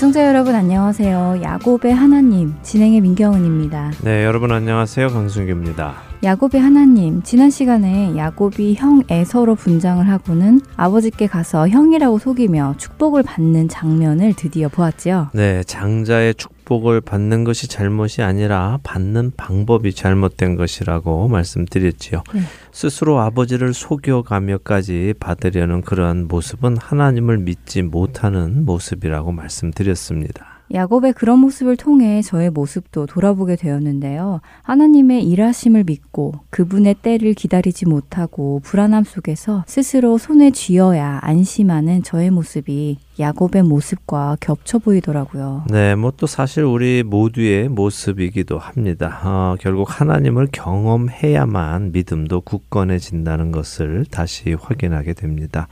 애청자 여러분 안녕하세요. 야곱의 하나님 진행의 민경은입니다. 네, 여러분 안녕하세요. 강순규입니다. 야곱의 하나님 지난 시간에 야곱이 형 에서로 분장을 하고는 아버지께 가서 형이라고 속이며 축복을 받는 장면을 드디어 보았지요. 네, 장자의 축 축복을 받는 것이 잘못이 아니라 받는 방법이 잘못된 것이라고 말씀드렸지요. 네. 스스로 아버지를 속여가며까지 받으려는 그러한 모습은 하나님을 믿지 못하는 모습이라고 말씀드렸습니다. 야곱의 그런 모습을 통해 저의 모습도 돌아보게 되었는데요. 하나님의 일하심을 믿고 그분의 때를 기다리지 못하고 불안함 속에서 스스로 손에 쥐어야 안심하는 저의 모습이 야곱의 모습과 겹쳐 보이더라고요. 네, 뭐 또 사실 우리 모두의 모습이기도 합니다. 어, 결국 하나님을 경험해야만 믿음도 굳건해진다는 것을 다시 확인하게 됩니다.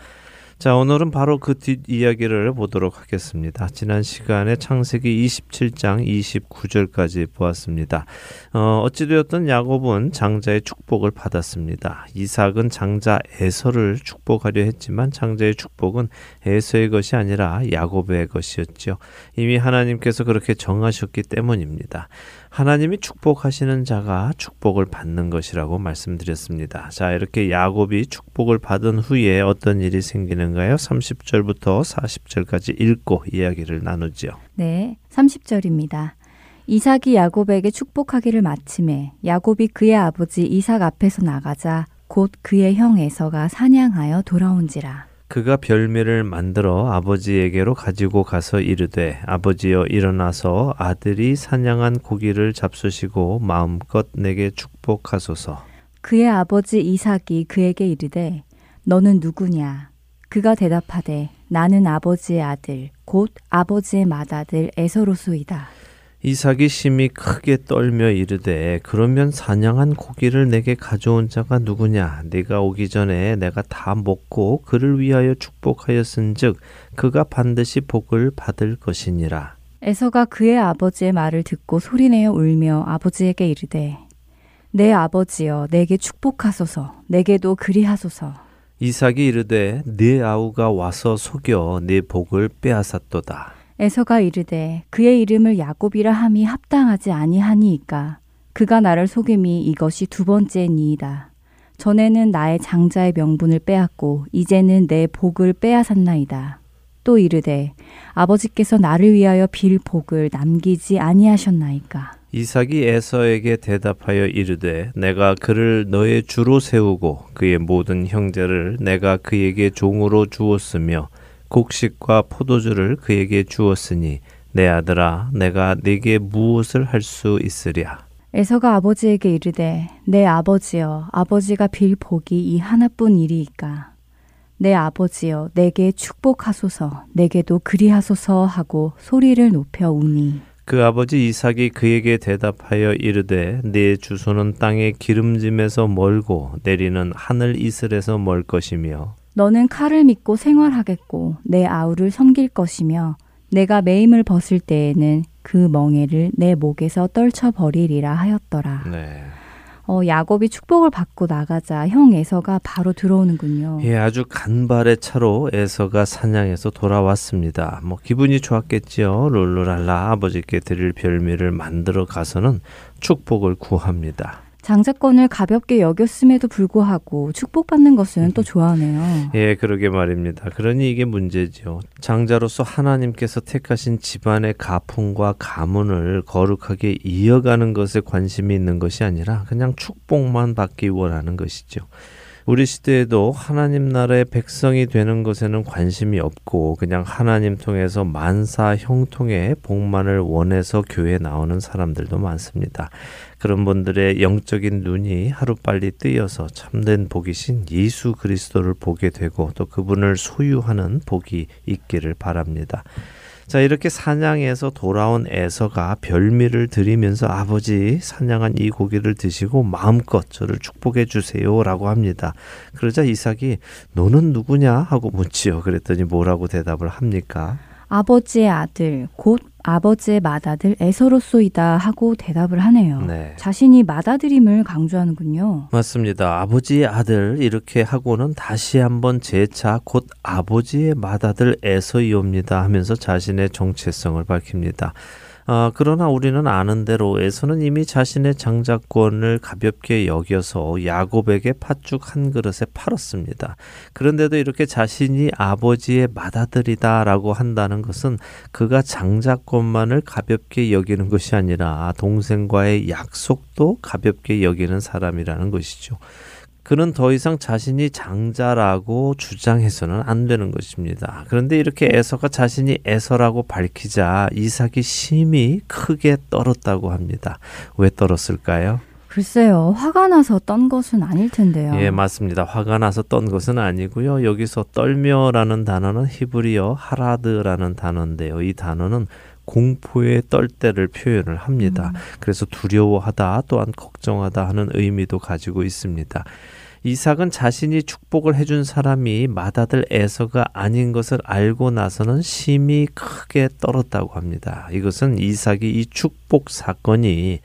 자, 오늘은 바로 그 뒷이야기를 보도록 하겠습니다. 지난 시간에 창세기 27장 29절까지 보았습니다. 어, 어찌되었든 야곱은 장자의 축복을 받았습니다. 이삭은 장자 에서를 축복하려 했지만 장자의 축복은 에서의 것이 아니라 야곱의 것이었죠. 이미 하나님께서 그렇게 정하셨기 때문입니다. 하나님이 축복하시는 자가 축복을 받는 것이라고 말씀드렸습니다. 자, 이렇게 야곱이 축복을 받은 후에 어떤 일이 생기는가요? 30절부터 40절까지 읽고 이야기를 나누죠. 네, 30절입니다. 이삭이 야곱에게 축복하기를 마침에 야곱이 그의 아버지 이삭 앞에서 나가자 곧 그의 형 에서가 사냥하여 돌아온지라. 그가 별미를 만들어 아버지에게로 가지고 가서 이르되 아버지여 일어나서 아들이 사냥한 고기를 잡수시고 마음껏 내게 축복하소서. 그의 아버지 이삭이 그에게 이르되 너는 누구냐? 그가 대답하되 나는 아버지의 아들 곧 아버지의 맏아들 에서로소이다. 이삭이 심히 크게 떨며 이르되 그러면 사냥한 고기를 내게 가져온 자가 누구냐? 네가 오기 전에 내가 다 먹고 그를 위하여 축복하였은즉 그가 반드시 복을 받을 것이니라. 에서가 그의 아버지의 말을 듣고 소리내어 울며 아버지에게 이르되 내 아버지여 내게 축복하소서. 내게도 그리하소서. 이삭이 이르되 네 아우가 와서 속여 네 복을 빼앗았도다 에서가 이르되 그의 이름을 야곱이라 함이 합당하지 아니하니이까 그가 나를 속임이 이것이 두 번째니이다. 전에는 나의 장자의 명분을 빼앗고 이제는 내 복을 빼앗았나이다. 또 이르되 아버지께서 나를 위하여 빌 복을 남기지 아니하셨나이까. 이삭이 에서에게 대답하여 이르되 내가 그를 너의 주로 세우고 그의 모든 형제를 내가 그에게 종으로 주었으며 곡식과 포도주를 그에게 주었으니 내 아들아 내가 네게 무엇을 할 수 있으랴. 에서가 아버지에게 이르되 내 아버지여 아버지가 빌 복이 이 하나뿐 일이이까? 내 아버지여 내게 축복하소서 내게도 그리하소서 하고 소리를 높여 우니. 그 아버지 이삭이 그에게 대답하여 이르되 네 주소는 땅의 기름짐에서 멀고 내리는 하늘 이슬에서 멀 것이며 너는 칼을 믿고 생활하겠고 내 아우를 섬길 것이며 내가 매임을 벗을 때에는 그 멍에를 내 목에서 떨쳐 버리리라 하였더라. 네. 어, 야곱이 축복을 받고 나가자 형 에서가 바로 들어오는군요. 예, 아주 간발의 차로 에서가 사냥해서 돌아왔습니다. 뭐 기분이 좋았겠지요. 롤루랄라 아버지께 드릴 별미를 만들어 가서는 축복을 구합니다. 장자권을 가볍게 여겼음에도 불구하고 축복받는 것은 또 좋아하네요. 예, 그러게 말입니다. 그러니 이게 문제죠. 장자로서 하나님께서 택하신 집안의 가풍과 가문을 거룩하게 이어가는 것에 관심이 있는 것이 아니라 그냥 축복만 받기 원하는 것이죠. 우리 시대에도 하나님 나라의 백성이 되는 것에는 관심이 없고 그냥 하나님 통해서 만사 형통의 복만을 원해서 교회에 나오는 사람들도 많습니다. 그런 분들의 영적인 눈이 하루빨리 뜨여서 참된 복이신 예수 그리스도를 보게 되고 또 그분을 소유하는 복이 있기를 바랍니다. 자, 이렇게 사냥해서 돌아온 에서가 별미를 드리면서 아버지 사냥한 이 고기를 드시고 마음껏 저를 축복해 주세요라고 합니다. 그러자 이삭이 너는 누구냐 하고 묻지요. 그랬더니 뭐라고 대답을 합니까? 아버지의 아들 곧 아버지의 맏아들 에서로소이다 하고 대답을 하네요. 네. 자신이 맏아들임을 강조하는군요. 맞습니다. 아버지의 아들 이렇게 하고는 다시 한번 재차 곧 아버지의 맏아들 에서이옵니다 하면서 자신의 정체성을 밝힙니다. 아, 그러나 우리는 아는 대로 에서는 이미 자신의 장자권을 가볍게 여겨서 야곱에게 팥죽 한 그릇에 팔았습니다. 그런데도 이렇게 자신이 아버지의 맏아들이다라고 한다는 것은 그가 장자권만을 가볍게 여기는 것이 아니라 동생과의 약속도 가볍게 여기는 사람이라는 것이죠. 그는 더 이상 자신이 장자라고 주장해서는 안 되는 것입니다. 그런데 이렇게 에서가 자신이 에서라고 밝히자 이삭이 심히 크게 떨었다고 합니다. 왜 떨었을까요? 글쎄요, 화가 나서 떤 것은 아닐 텐데요. 예, 맞습니다. 화가 나서 떤 것은 아니고요. 여기서 떨며라는 단어는 히브리어 하라드라는 단어인데요. 이 단어는 공포의 떨 때를 표현을 합니다. 음. 그래서 두려워하다 또한 걱정하다 하는 의미도 가지고 있습니다. 이삭은 자신이 축복을 해준 사람이 맏아들 에서가 아닌 것을 알고 나서는 심히 크게 떨었다고 합니다. 이것은 이삭이 이 축복 사건이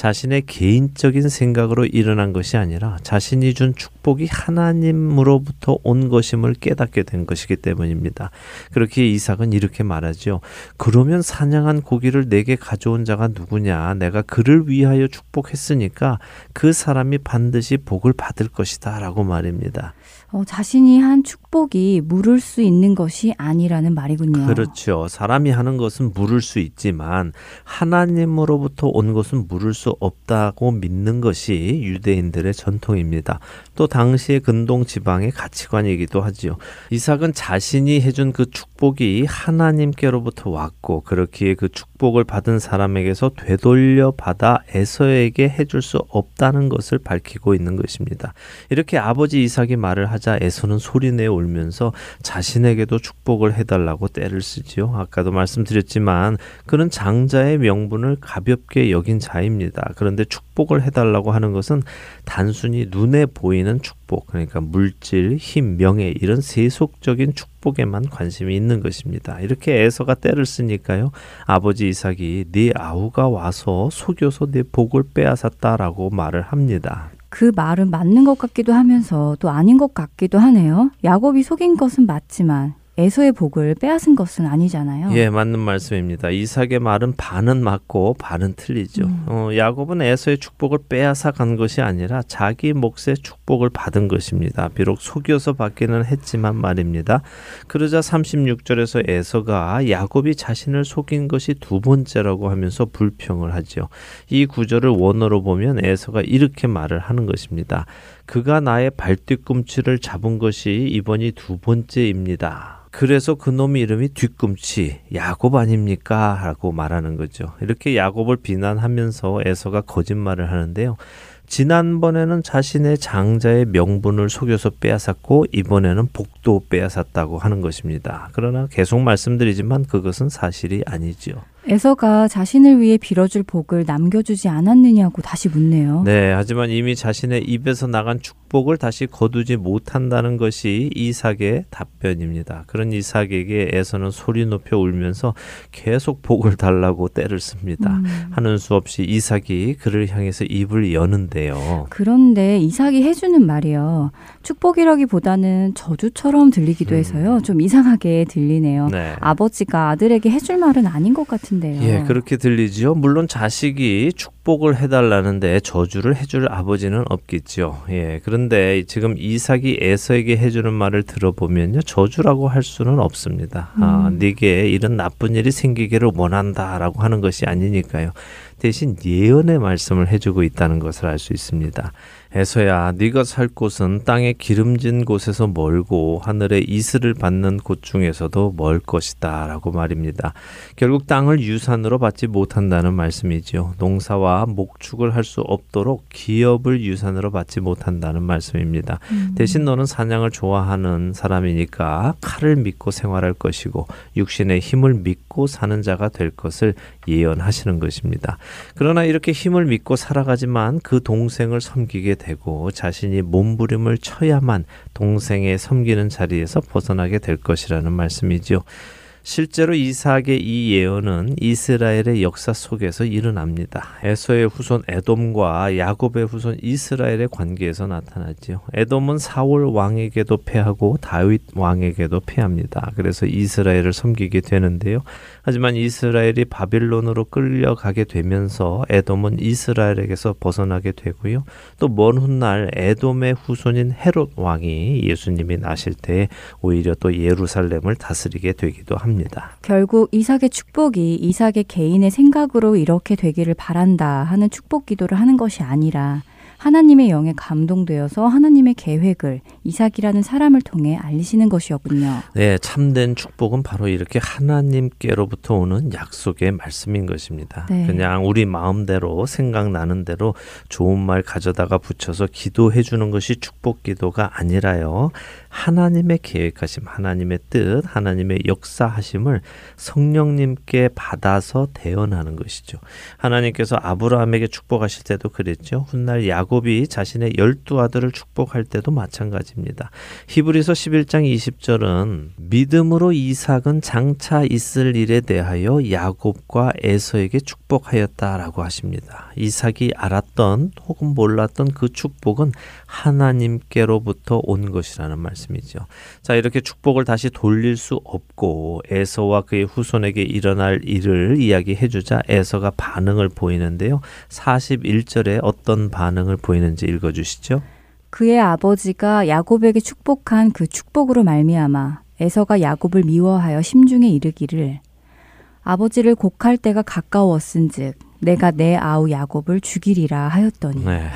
자신의 개인적인 생각으로 일어난 것이 아니라 자신이 준 축복이 하나님으로부터 온 것임을 깨닫게 된 것이기 때문입니다. 그렇게 이삭은 이렇게 말하죠. 그러면 사냥한 고기를 내게 가져온 자가 누구냐? 내가 그를 위하여 축복했으니까 그 사람이 반드시 복을 받을 것이다. 라고 말입니다. 어, 자신이 한 축복이 물을 수 있는 것이 아니라는 말이군요. 그렇죠. 사람이 하는 것은 물을 수 있지만 하나님으로부터 온 것은 물을 수 없다고 믿는 것이 유대인들의 전통입니다. 또 당시의 근동 지방의 가치관이기도 하지요. 이삭은 자신이 해준 그 축복이 하나님께로부터 왔고 그렇기에 그 축복을 받은 사람에게서 되돌려 받아 에서에게 해줄 수 없다는 것을 밝히고 있는 것입니다. 이렇게 아버지 이삭이 말을 하자 하자 에서는 소리내어 울면서 자신에게도 축복을 해달라고 때를 쓰지요. 아까도 말씀드렸지만 그는 장자의 명분을 가볍게 여긴 자입니다. 그런데 축복을 해달라고 하는 것은 단순히 눈에 보이는 축복, 그러니까 물질, 힘, 명예 이런 세속적인 축복에만 관심이 있는 것입니다. 이렇게 에서가 때를 쓰니까요. 아버지 이삭이 네 아우가 와서 속여서 네 복을 빼앗았다라고 말을 합니다. 그 말은 맞는 것 같기도 하면서 또 아닌 것 같기도 하네요. 야곱이 속인 것은 맞지만 에서의 복을 빼앗은 것은 아니잖아요. 예, 맞는 말씀입니다. 이삭의 말은 반은 맞고 반은 틀리죠. 음. 어, 야곱은 에서의 축복을 빼앗아 간 것이 아니라 자기 몫의 축복을 받은 것입니다. 비록 속여서 받기는 했지만 말입니다. 그러자 36절에서 에서가 야곱이 자신을 속인 것이 두 번째라고 하면서 불평을 하죠. 이 구절을 원어로 보면 에서가 이렇게 말을 하는 것입니다. 그가 나의 발뒤꿈치를 잡은 것이 이번이 두 번째입니다. 그래서 그 놈의 이름이 뒤꿈치 야곱 아닙니까? 라고 말하는 거죠. 이렇게 야곱을 비난하면서 에서가 거짓말을 하는데요. 지난번에는 자신의 장자의 명분을 속여서 빼앗았고 이번에는 복도 빼앗았다고 하는 것입니다. 그러나 계속 말씀드리지만 그것은 사실이 아니지요. 에서가 자신을 위해 빌어줄 복을 남겨주지 않았느냐고 다시 묻네요. 네, 하지만 이미 자신의 입에서 나간 축복을 다시 거두지 못한다는 것이 이삭의 답변입니다. 그런 이삭에게 에서는 소리 높여 울면서 계속 복을 달라고 때를 씁니다. 음. 하는 수 없이 이삭이 그를 향해서 입을 여는데요. 그런데 이삭이 해주는 말이요. 축복이라기보다는 저주처럼 들리기도 음. 해서요. 좀 이상하게 들리네요. 네. 아버지가 아들에게 해줄 말은 아닌 것 같은 같은데요. 예, 그렇게 들리지요. 물론 자식이 축복을 해달라는데 저주를 해줄 아버지는 없겠죠. 예, 그런데 지금 이삭이 에서에게 해주는 말을 들어보면요, 저주라고 할 수는 없습니다. 아, 음. 아, 네게 이런 나쁜 일이 생기기를 원한다라고 하는 것이 아니니까요. 대신 예언의 말씀을 해주고 있다는 것을 알 수 있습니다. 에서야 네가 살 곳은 땅의 기름진 곳에서 멀고 하늘의 이슬을 받는 곳 중에서도 멀 것이다라고 말입니다. 결국 땅을 유산으로 받지 못한다는 말씀이지요. 농사와 목축을 할 수 없도록 기업을 유산으로 받지 못한다는 말씀입니다. 음. 대신 너는 사냥을 좋아하는 사람이니까 칼을 믿고 생활할 것이고 육신의 힘을 믿고 사는 자가 될 것을 예언하시는 것입니다. 그러나 이렇게 힘을 믿고 살아가지만 그 동생을 섬기게 되고 자신이 몸부림을 쳐야만 동생의 섬기는 자리에서 벗어나게 될 것이라는 말씀이지요. 실제로 이삭의 이 예언은 이스라엘의 역사 속에서 일어납니다. 에서의 후손 에돔과 야곱의 후손 이스라엘의 관계에서 나타나지요. 에돔은 사울 왕에게도 패하고 다윗 왕에게도 패합니다. 그래서 이스라엘을 섬기게 되는데요. 하지만 이스라엘이 바빌론으로 끌려가게 되면서 에돔은 이스라엘에게서 벗어나게 되고요. 또 먼 훗날 에돔의 후손인 헤롯 왕이 예수님이 나실 때 오히려 또 예루살렘을 다스리게 되기도 합니다. 결국 이삭의 축복이 이삭의 개인의 생각으로 이렇게 되기를 바란다 하는 축복 기도를 하는 것이 아니라 하나님의 영에 감동되어서 하나님의 계획을 이삭이라는 사람을 통해 알리시는 것이었군요. 네, 참된 축복은 바로 이렇게 하나님께로부터 오는 약속의 말씀인 것입니다. 네. 그냥 우리 마음대로 생각나는 대로 좋은 말 가져다가 붙여서 기도해 주는 것이 축복 기도가 아니라요. 하나님의 계획하심, 하나님의 뜻, 하나님의 역사하심을 성령님께 받아서 대언하는 것이죠. 하나님께서 아브라함에게 축복하실 때도 그랬죠. 훗날 야곱이 자신의 열두 아들을 축복할 때도 마찬가지입니다. 히브리서 11장 20절은 믿음으로 이삭은 장차 있을 일에 대하여 야곱과 에서에게 축복하였다라고 하십니다. 이삭이 알았던 혹은 몰랐던 그 축복은 하나님께로부터 온 것이라는 말씀이죠. 자, 이렇게 축복을 다시 돌릴 수 없고 에서와 그의 후손에게 일어날 일을 이야기해 주자 에서가 반응을 보이는데요. 41절에 어떤 반응을 보이는지 읽어 주시죠. 그의 아버지가 야곱에게 축복한 그 축복으로 말미암아 에서가 야곱을 미워하여 심중에 이르기를 아버지를 곡할 때가 가까웠은즉 내가 내 아우 야곱을 죽이리라 하였더니 네.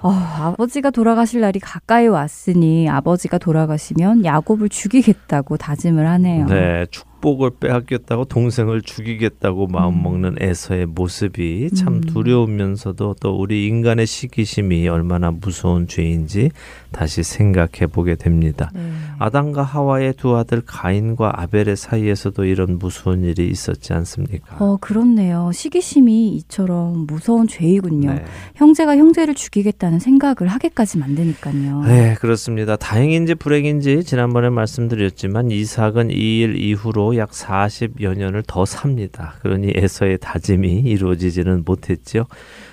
어, 아버지가 돌아가실 날이 가까이 왔으니 아버지가 돌아가시면 야곱을 죽이겠다고 다짐을 하네요. 네, 축복을 빼앗겼다고 동생을 죽이겠다고 마음먹는 음. 에서의 모습이 참 음. 두려우면서도 또 우리 인간의 시기심이 얼마나 무서운 죄인지 다시 생각해 보게 됩니다. 네. 아담과 하와의 두 아들 가인과 아벨의 사이에서도 이런 무서운 일이 있었지 않습니까? 어, 그렇네요. 시기심이 이처럼 무서운 죄이군요. 네. 형제가 형제를 죽이겠다는 생각을 하게까지 만드니까요. 네, 그렇습니다. 다행인지 불행인지 지난번에 말씀드렸지만 이삭은 이 일 이후로 약 40여 년을 더 삽니다. 그러니 에서의 다짐이 이루어지지는 못했죠.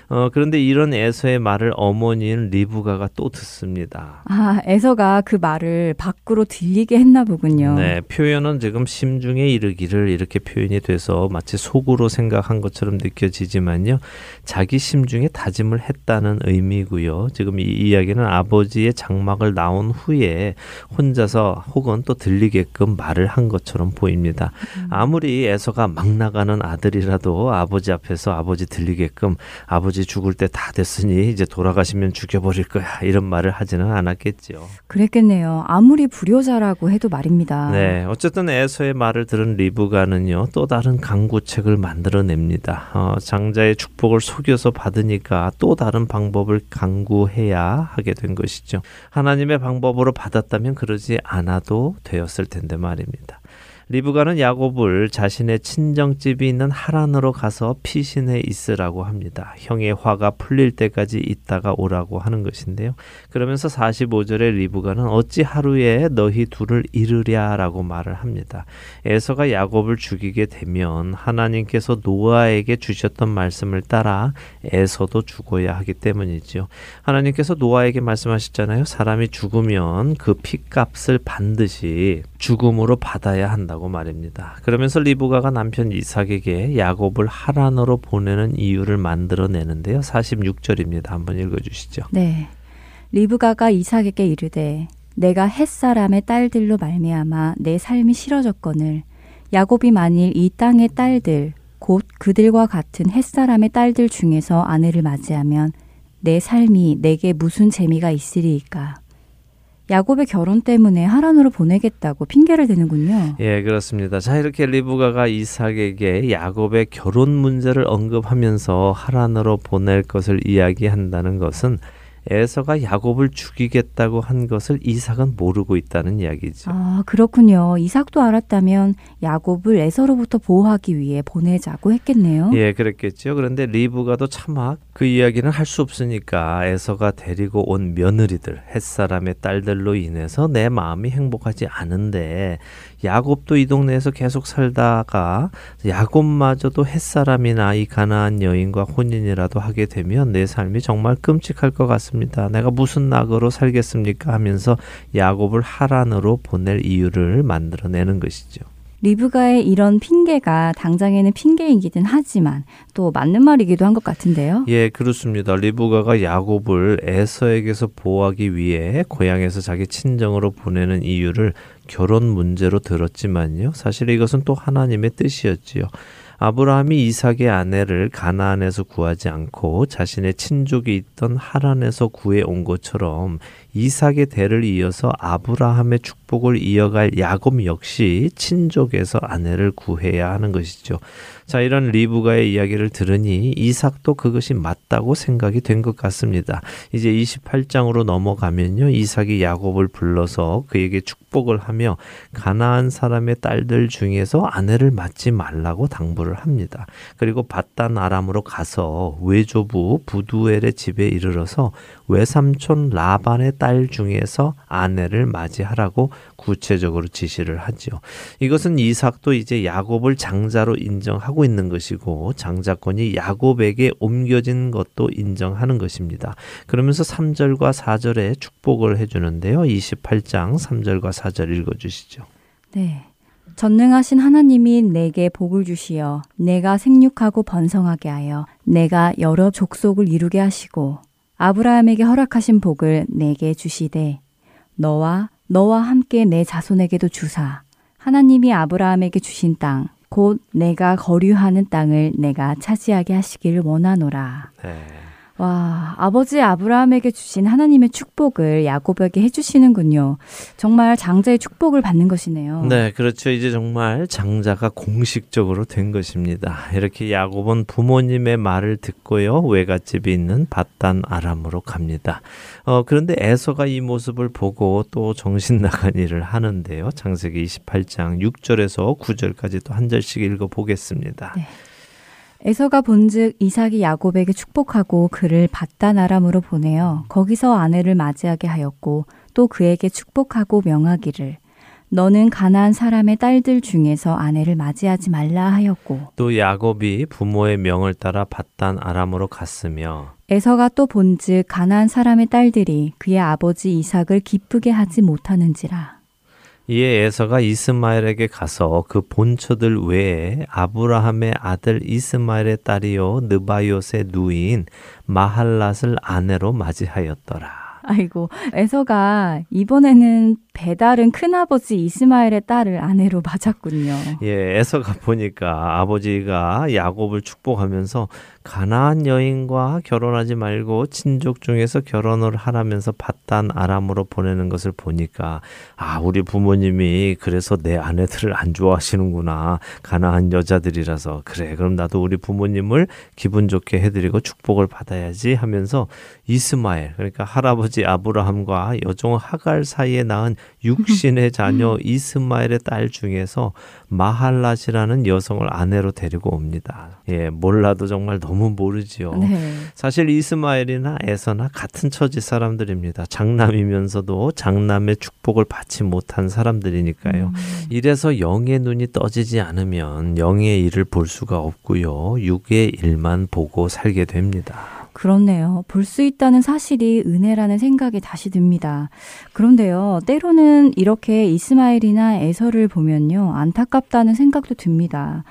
어, 그런데 이런 에서의 말을 어머니인 리브가가 또 듣습니다. 아, 에서가 그 말을 밖으로 들리게 했나 보군요. 네, 표현은 지금 심중에 이르기를 이렇게 표현이 돼서 마치 속으로 생각한 것처럼 느껴지지만요. 자기 심중에 다짐을 했다는 의미고요. 지금 이 이야기는 아버지의 장막을 나온 후에 혼자서 혹은 또 들리게끔 말을 한 것처럼 보입니다. 음. 아무리 에서가 막 나가는 아들이라도 아버지 앞에서 아버지 들리게끔 아버지 아버지 죽을 때 다 됐으니 이제 돌아가시면 죽여버릴 거야 이런 말을 하지는 않았겠죠. 그랬겠네요. 아무리 불효자라고 해도 말입니다. 네, 어쨌든 에서의 말을 들은 리브가는요 또 다른 강구책을 만들어냅니다. 어, 장자의 축복을 속여서 받으니까 또 다른 방법을 강구해야 하게 된 것이죠. 하나님의 방법으로 받았다면 그러지 않아도 되었을 텐데 말입니다. 리브가는 야곱을 자신의 친정집이 있는 하란으로 가서 피신해 있으라고 합니다. 형의 화가 풀릴 때까지 있다가 오라고 하는 것인데요. 그러면서 45절에 리브가는 어찌 하루에 너희 둘을 이르랴라고 말을 합니다. 에서가 야곱을 죽이게 되면 하나님께서 노아에게 주셨던 말씀을 따라 에서도 죽어야 하기 때문이지요. 하나님께서 노아에게 말씀하셨잖아요. 사람이 죽으면 그 피값을 반드시 죽음으로 받아야 한다고 말입니다. 그러면서 리브가가 남편 이삭에게 야곱을 하란으로 보내는 이유를 만들어내는데요. 46절입니다. 한번 읽어주시죠. 네. 리브가가 이삭에게 이르되 내가 햇사람의 딸들로 말미암아 내 삶이 싫어졌거늘 야곱이 만일 이 땅의 딸들 곧 그들과 같은 햇사람의 딸들 중에서 아내를 맞이하면 내 삶이 내게 무슨 재미가 있으리이까. 야곱의 결혼 때문에 하란으로 보내겠다고 핑계를 대는군요. 예, 그렇습니다. 자, 이렇게 리브가가 이삭에게 야곱의 결혼 문제를 언급하면서 하란으로 보낼 것을 이야기한다는 것은 에서가 야곱을 죽이겠다고 한 것을 이삭은 모르고 있다는 이야기죠. 아, 그렇군요. 이삭도 알았다면 야곱을 에서로부터 보호하기 위해 보내자고 했겠네요. 예, 그랬겠죠. 그런데 리브가도 차마 그 이야기는 할 수 없으니까 에서가 데리고 온 며느리들, 햇사람의 딸들로 인해서 내 마음이 행복하지 않은데 야곱도 이 동네에서 계속 살다가 야곱마저도 햇사람이나 이 가나안 여인과 혼인이라도 하게 되면 내 삶이 정말 끔찍할 것 같습니다. 내가 무슨 낙으로 살겠습니까? 하면서 야곱을 하란으로 보낼 이유를 만들어내는 것이죠. 리브가의 이런 핑계가 당장에는 핑계이기는 하지만 또 맞는 말이기도 한 것 같은데요. 예, 그렇습니다. 리브가가 야곱을 에서에게서 보호하기 위해 고향에서 자기 친정으로 보내는 이유를 결혼 문제로 들었지만요. 사실 이것은 또 하나님의 뜻이었지요. 아브라함이 이삭의 아내를 가나안에서 구하지 않고 자신의 친족이 있던 하란에서 구해 온 것처럼 이삭의 대를 이어서 아브라함의 축복을 이어갈 야곱 역시 친족에서 아내를 구해야 하는 것이죠. 자, 이런 리브가의 이야기를 들으니 이삭도 그것이 맞다고 생각이 된 것 같습니다. 이제 28장으로 넘어가면요. 이삭이 야곱을 불러서 그에게 축복을 하며 가나안 사람의 딸들 중에서 아내를 맞지 말라고 당부를 합니다. 그리고 바단 아람으로 가서 외조부 부두엘의 집에 이르러서 외삼촌 라반의 딸 중에서 아내를 맞이하라고 구체적으로 지시를 하지요. 이것은 이삭도 이제 야곱을 장자로 인정하고 있는 것이고 장자권이 야곱에게 옮겨진 것도 인정하는 것입니다. 그러면서 3절과 4절에 축복을 해 주는데요. 28장 3절과 4절 읽어 주시죠. 네. 전능하신 하나님이 내게 복을 주시어 내가 생육하고 번성하게 하여 내가 여러 족속을 이루게 하시고 아브라함에게 허락하신 복을 내게 주시되 너와 너와 함께 내 자손에게도 주사 하나님이 아브라함에게 주신 땅 곧 내가 거류하는 땅을 내가 차지하게 하시기를 원하노라. 네. 와, 아버지 아브라함에게 주신 하나님의 축복을 야곱에게 해주시는군요. 정말 장자의 축복을 받는 것이네요. 네, 그렇죠. 이제 정말 장자가 공식적으로 된 것입니다. 이렇게 야곱은 부모님의 말을 듣고요. 외갓집이 있는 바단 아람으로 갑니다. 어, 그런데 에서가 이 모습을 보고 또 정신 나간 일을 하는데요. 창세기 28장 6절에서 9절까지 또 한 절씩 읽어 보겠습니다. 네. 에서가 본즉 이삭이 야곱에게 축복하고 그를 바단 아람으로 보내어 거기서 아내를 맞이하게 하였고 또 그에게 축복하고 명하기를 너는 가나안 사람의 딸들 중에서 아내를 맞이하지 말라 하였고 또 야곱이 부모의 명을 따라 바단 아람으로 갔으며 에서가 또 본즉 가나안 사람의 딸들이 그의 아버지 이삭을 기쁘게 하지 못하는지라 이에 에서가 이스마엘에게 가서 그 본처들 외에 아브라함의 아들 이스마엘의 딸이요 느바이옷의 누이인 마할랏을 아내로 맞이하였더라. 아이고, 에서가 이번에는 배달은 큰아버지 이스마엘의 딸을 아내로 맞았군요. 예, 에서가 보니까 아버지가 야곱을 축복하면서 가나안 여인과 결혼하지 말고 친족 중에서 결혼을 하라면서 바단 아람으로 보내는 것을 보니까 아, 우리 부모님이 그래서 내 아내들을 안 좋아하시는구나. 가나안 여자들이라서 그래. 그럼 나도 우리 부모님을 기분 좋게 해드리고 축복을 받아야지 하면서 이스마엘 그러니까 할아버지 아브라함과 여종 하갈 사이에 낳은 육신의 자녀 음. 이스마엘의 딸 중에서 마할랏이라는 여성을 아내로 데리고 옵니다. 예, 몰라도 정말 너무 모르지요. 네. 사실 이스마엘이나 에서나 같은 처지 사람들입니다. 장남이면서도 장남의 축복을 받지 못한 사람들이니까요. 음. 이래서 영의 눈이 떠지지 않으면 영의 일을 볼 수가 없고요. 육의 일만 보고 살게 됩니다. 그렇네요. 볼 수 있다는 사실이 은혜라는 생각이 다시 듭니다. 그런데요, 때로는 이렇게 이스마엘이나 에서를 보면요, 안타깝다는 생각도 듭니다.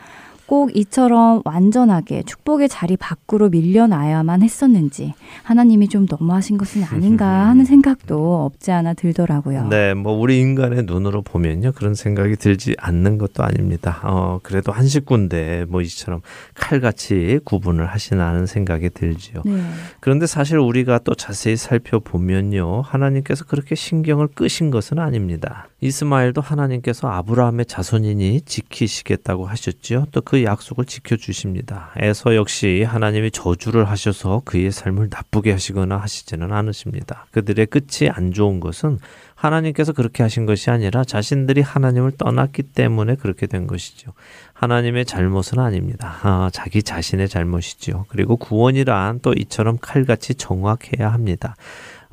꼭 이처럼 완전하게 축복의 자리 밖으로 밀려나야만 했었는지 하나님이 좀 너무하신 것은 아닌가 하는 생각도 없지 않아 들더라고요. 네, 뭐 우리 인간의 눈으로 보면요 그런 생각이 들지 않는 것도 아닙니다. 어, 그래도 한 식구인데 뭐 이처럼 칼같이 구분을 하시나 하는 생각이 들지요. 네. 그런데 사실 우리가 또 자세히 살펴보면요 하나님께서 그렇게 신경을 끄신 것은 아닙니다. 이스마엘도 하나님께서 아브라함의 자손이니 지키시겠다고 하셨지요. 또그 약속을 지켜주십니다. 에서 역시 하나님이 저주를 하셔서 그의 삶을 나쁘게 하시거나 하시지는 않으십니다. 그들의 끝이 안 좋은 것은 하나님께서 그렇게 하신 것이 아니라 자신들이 하나님을 떠났기 때문에 그렇게 된 것이죠. 하나님의 잘못은 아닙니다. 아, 자기 자신의 잘못이지요. 그리고 구원이란 또 이처럼 칼같이 정확해야 합니다.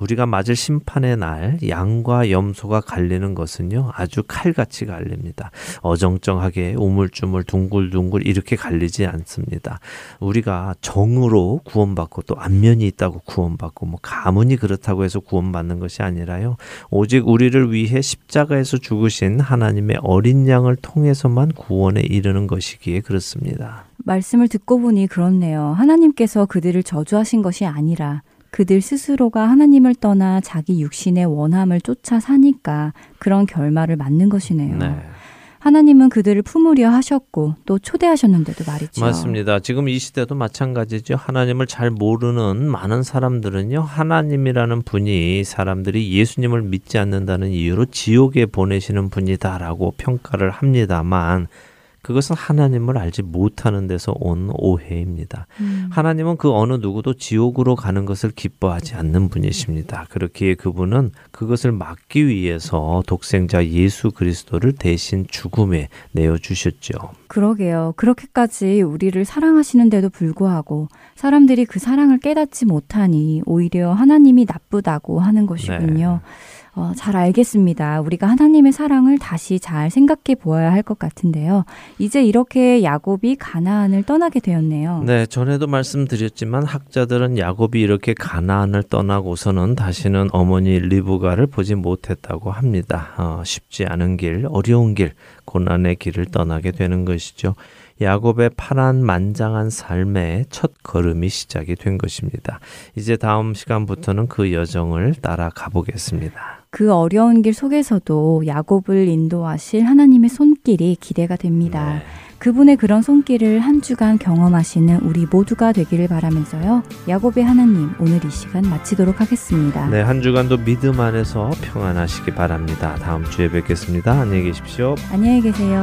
우리가 맞을 심판의 날 양과 염소가 갈리는 것은요 아주 칼같이 갈립니다. 어정쩡하게 우물쭈물 둥글둥글 이렇게 갈리지 않습니다. 우리가 정으로 구원받고 또 안면이 있다고 구원받고 뭐 가문이 그렇다고 해서 구원받는 것이 아니라요 오직 우리를 위해 십자가에서 죽으신 하나님의 어린 양을 통해서만 구원에 이르는 것이기에 그렇습니다. 말씀을 듣고 보니 그렇네요. 하나님께서 그들을 저주하신 것이 아니라 그들 스스로가 하나님을 떠나 자기 육신의 원함을 쫓아 사니까 그런 결말을 맞는 것이네요. 네. 하나님은 그들을 품으려 하셨고 또 초대하셨는데도 말이죠. 맞습니다. 지금 이 시대도 마찬가지죠. 하나님을 잘 모르는 많은 사람들은요. 하나님이라는 분이 사람들이 예수님을 믿지 않는다는 이유로 지옥에 보내시는 분이다라고 평가를 합니다만 그것은 하나님을 알지 못하는 데서 온 오해입니다. 음. 하나님은 그 어느 누구도 지옥으로 가는 것을 기뻐하지 않는 분이십니다. 그렇기에 그분은 그것을 막기 위해서 독생자 예수 그리스도를 대신 죽음에 내어 주셨죠. 그러게요. 그렇게까지 우리를 사랑하시는데도 불구하고 사람들이 그 사랑을 깨닫지 못하니 오히려 하나님이 나쁘다고 하는 것이군요. 네. 어, 잘 알겠습니다. 우리가 하나님의 사랑을 다시 잘 생각해 보아야 할 것 같은데요. 이제 이렇게 야곱이 가나안을 떠나게 되었네요. 네, 전에도 말씀드렸지만 학자들은 야곱이 이렇게 가나안을 떠나고서는 다시는 어머니 리브가를 보지 못했다고 합니다. 어, 쉽지 않은 길, 어려운 길, 고난의 길을 떠나게 되는 것이죠. 야곱의 파란 만장한 삶의 첫 걸음이 시작이 된 것입니다. 이제 다음 시간부터는 그 여정을 따라가 보겠습니다. 그 어려운 길 속에서도 야곱을 인도하실 하나님의 손길이 기대가 됩니다. 네. 그분의 그런 손길을 한 주간 경험하시는 우리 모두가 되기를 바라면서요. 야곱의 하나님 오늘 이 시간 마치도록 하겠습니다. 네, 한 주간도 믿음 안에서 평안하시기 바랍니다. 다음 주에 뵙겠습니다. 안녕히 계십시오. 안녕히 계세요.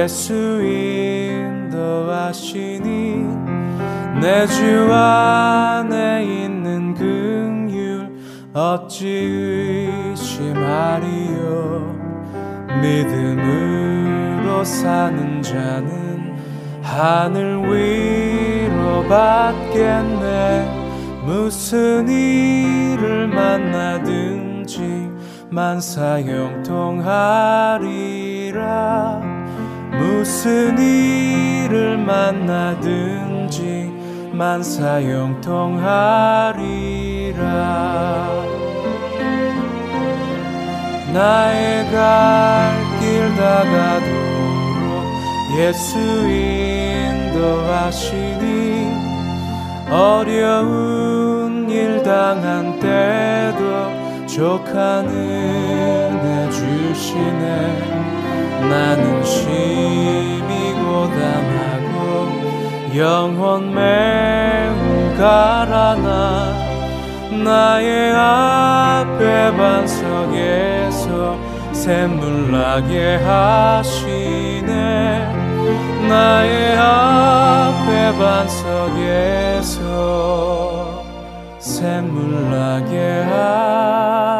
예수 인도하시니 내 주 안에 있는 긍휼 어찌 의심하리요? 믿음으로 사는 자는 하늘 위로 받겠네. 무슨 일을 만나든지 만사 형통하리라 무슨 일을 만나든지 만사형통하리라. 나의 갈 길 다가도록 예수 인도하시니 어려운 일 당한 때도 족한 은혜 주시네 나는 심히 고담하고 영혼 매우 가라나 나의 앞에 반석에서 샘물 나게 하시네. 나의 앞에 반석에서 샘물 나게 하시네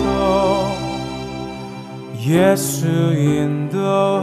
예수 인도하셨네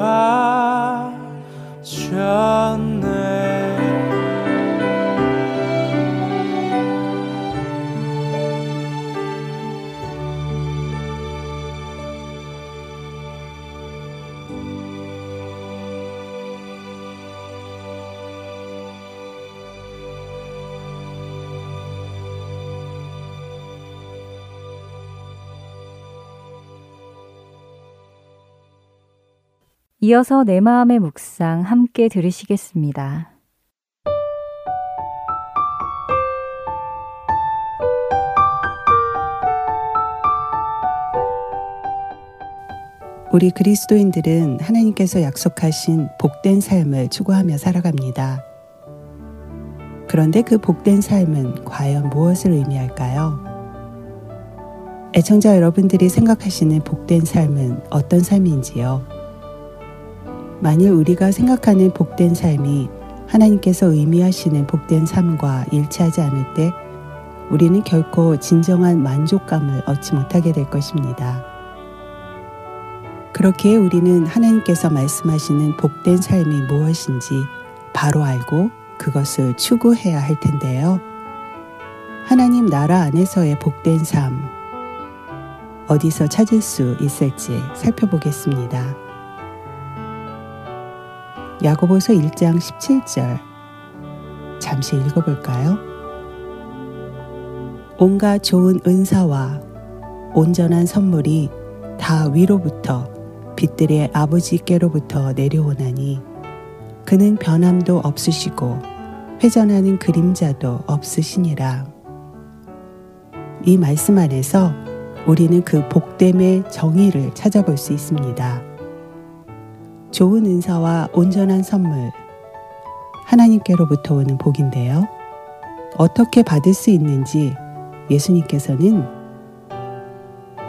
이어서 내 마음의 묵상 함께 들으시겠습니다. 우리 그리스도인들은 하나님께서 약속하신 복된 삶을 추구하며 살아갑니다. 그런데 그 복된 삶은 과연 무엇을 의미할까요? 애청자 여러분들이 생각하시는 복된 삶은 어떤 삶인지요? 만일 우리가 생각하는 복된 삶이 하나님께서 의미하시는 복된 삶과 일치하지 않을 때 우리는 결코 진정한 만족감을 얻지 못하게 될 것입니다. 그렇기에 우리는 하나님께서 말씀하시는 복된 삶이 무엇인지 바로 알고 그것을 추구해야 할 텐데요. 하나님 나라 안에서의 복된 삶, 어디서 찾을 수 있을지 살펴보겠습니다. 야고보서 1장 17절 잠시 읽어볼까요? 온갖 좋은 은사와 온전한 선물이 다 위로부터 빛들의 아버지께로부터 내려오나니 그는 변함도 없으시고 회전하는 그림자도 없으시니라. 이 말씀 안에서 우리는 그 복됨의 정의를 찾아볼 수 있습니다. 좋은 은사와 온전한 선물, 하나님께로부터 오는 복인데요. 어떻게 받을 수 있는지 예수님께서는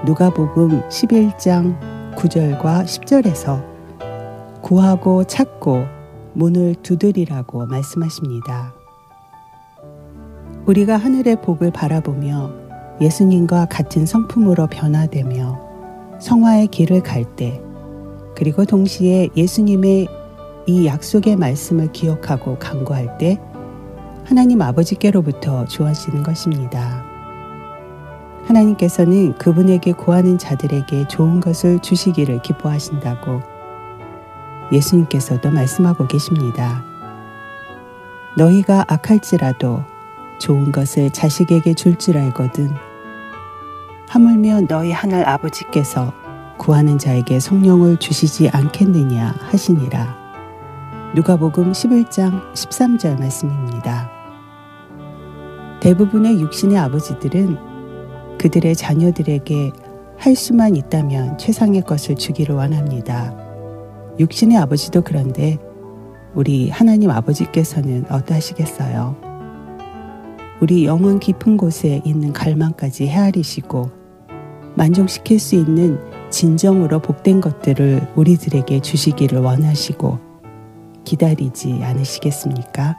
누가복음 11장 9절과 10절에서 구하고 찾고 문을 두드리라고 말씀하십니다. 우리가 하늘의 복을 바라보며 예수님과 같은 성품으로 변화되며 성화의 길을 갈 때, 그리고 동시에 예수님의 이 약속의 말씀을 기억하고 간구할 때 하나님 아버지께로부터 주어지는 것입니다. 하나님께서는 그분에게 구하는 자들에게 좋은 것을 주시기를 기뻐하신다고 예수님께서도 말씀하고 계십니다. 너희가 악할지라도 좋은 것을 자식에게 줄 줄 알거든. 하물며 너희 하늘 아버지께서 구하는 자에게 성령을 주시지 않겠느냐 하시니라. 누가복음 11장 13절 말씀입니다. 대부분의 육신의 아버지들은 그들의 자녀들에게 할 수만 있다면 최상의 것을 주기를 원합니다. 육신의 아버지도 그런데 우리 하나님 아버지께서는 어떠하시겠어요? 우리 영혼 깊은 곳에 있는 갈망까지 헤아리시고 만족시킬 수 있는 진정으로 복된 것들을 우리들에게 주시기를 원하시고 기다리지 않으시겠습니까?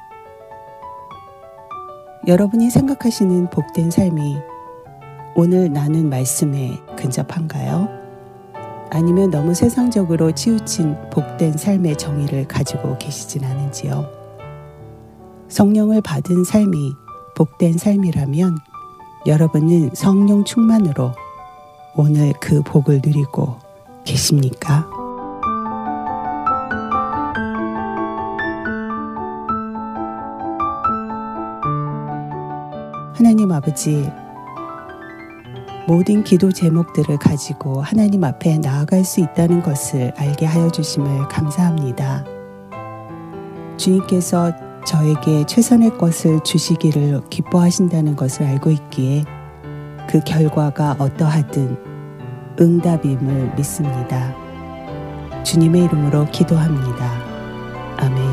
여러분이 생각하시는 복된 삶이 오늘 나눈 말씀에 근접한가요? 아니면 너무 세상적으로 치우친 복된 삶의 정의를 가지고 계시진 않은지요? 성령을 받은 삶이 복된 삶이라면 여러분은 성령 충만으로 오늘 그 복을 누리고 계십니까? 하나님 아버지, 모든 기도 제목들을 가지고 하나님 앞에 나아갈 수 있다는 것을 알게 하여 주심을 감사합니다. 주님께서 저에게 최선의 것을 주시기를 기뻐하신다는 것을 알고 있기에 그 결과가 어떠하든 응답임을 믿습니다. 주님의 이름으로 기도합니다. 아멘.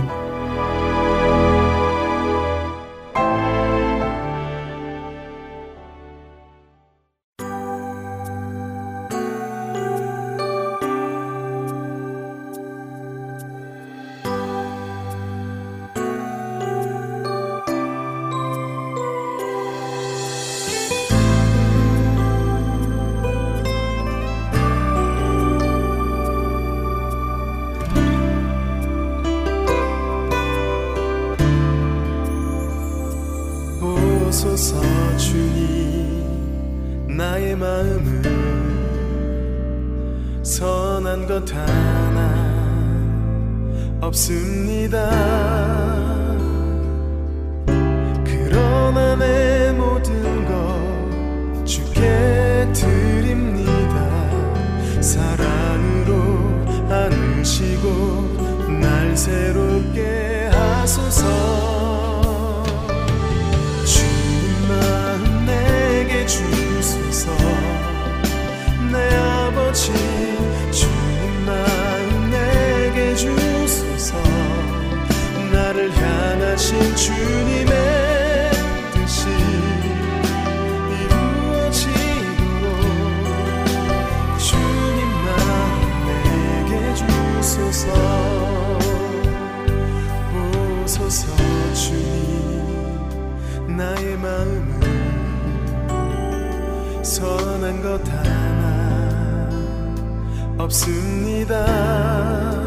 마음은 선한 것 하나 없습니다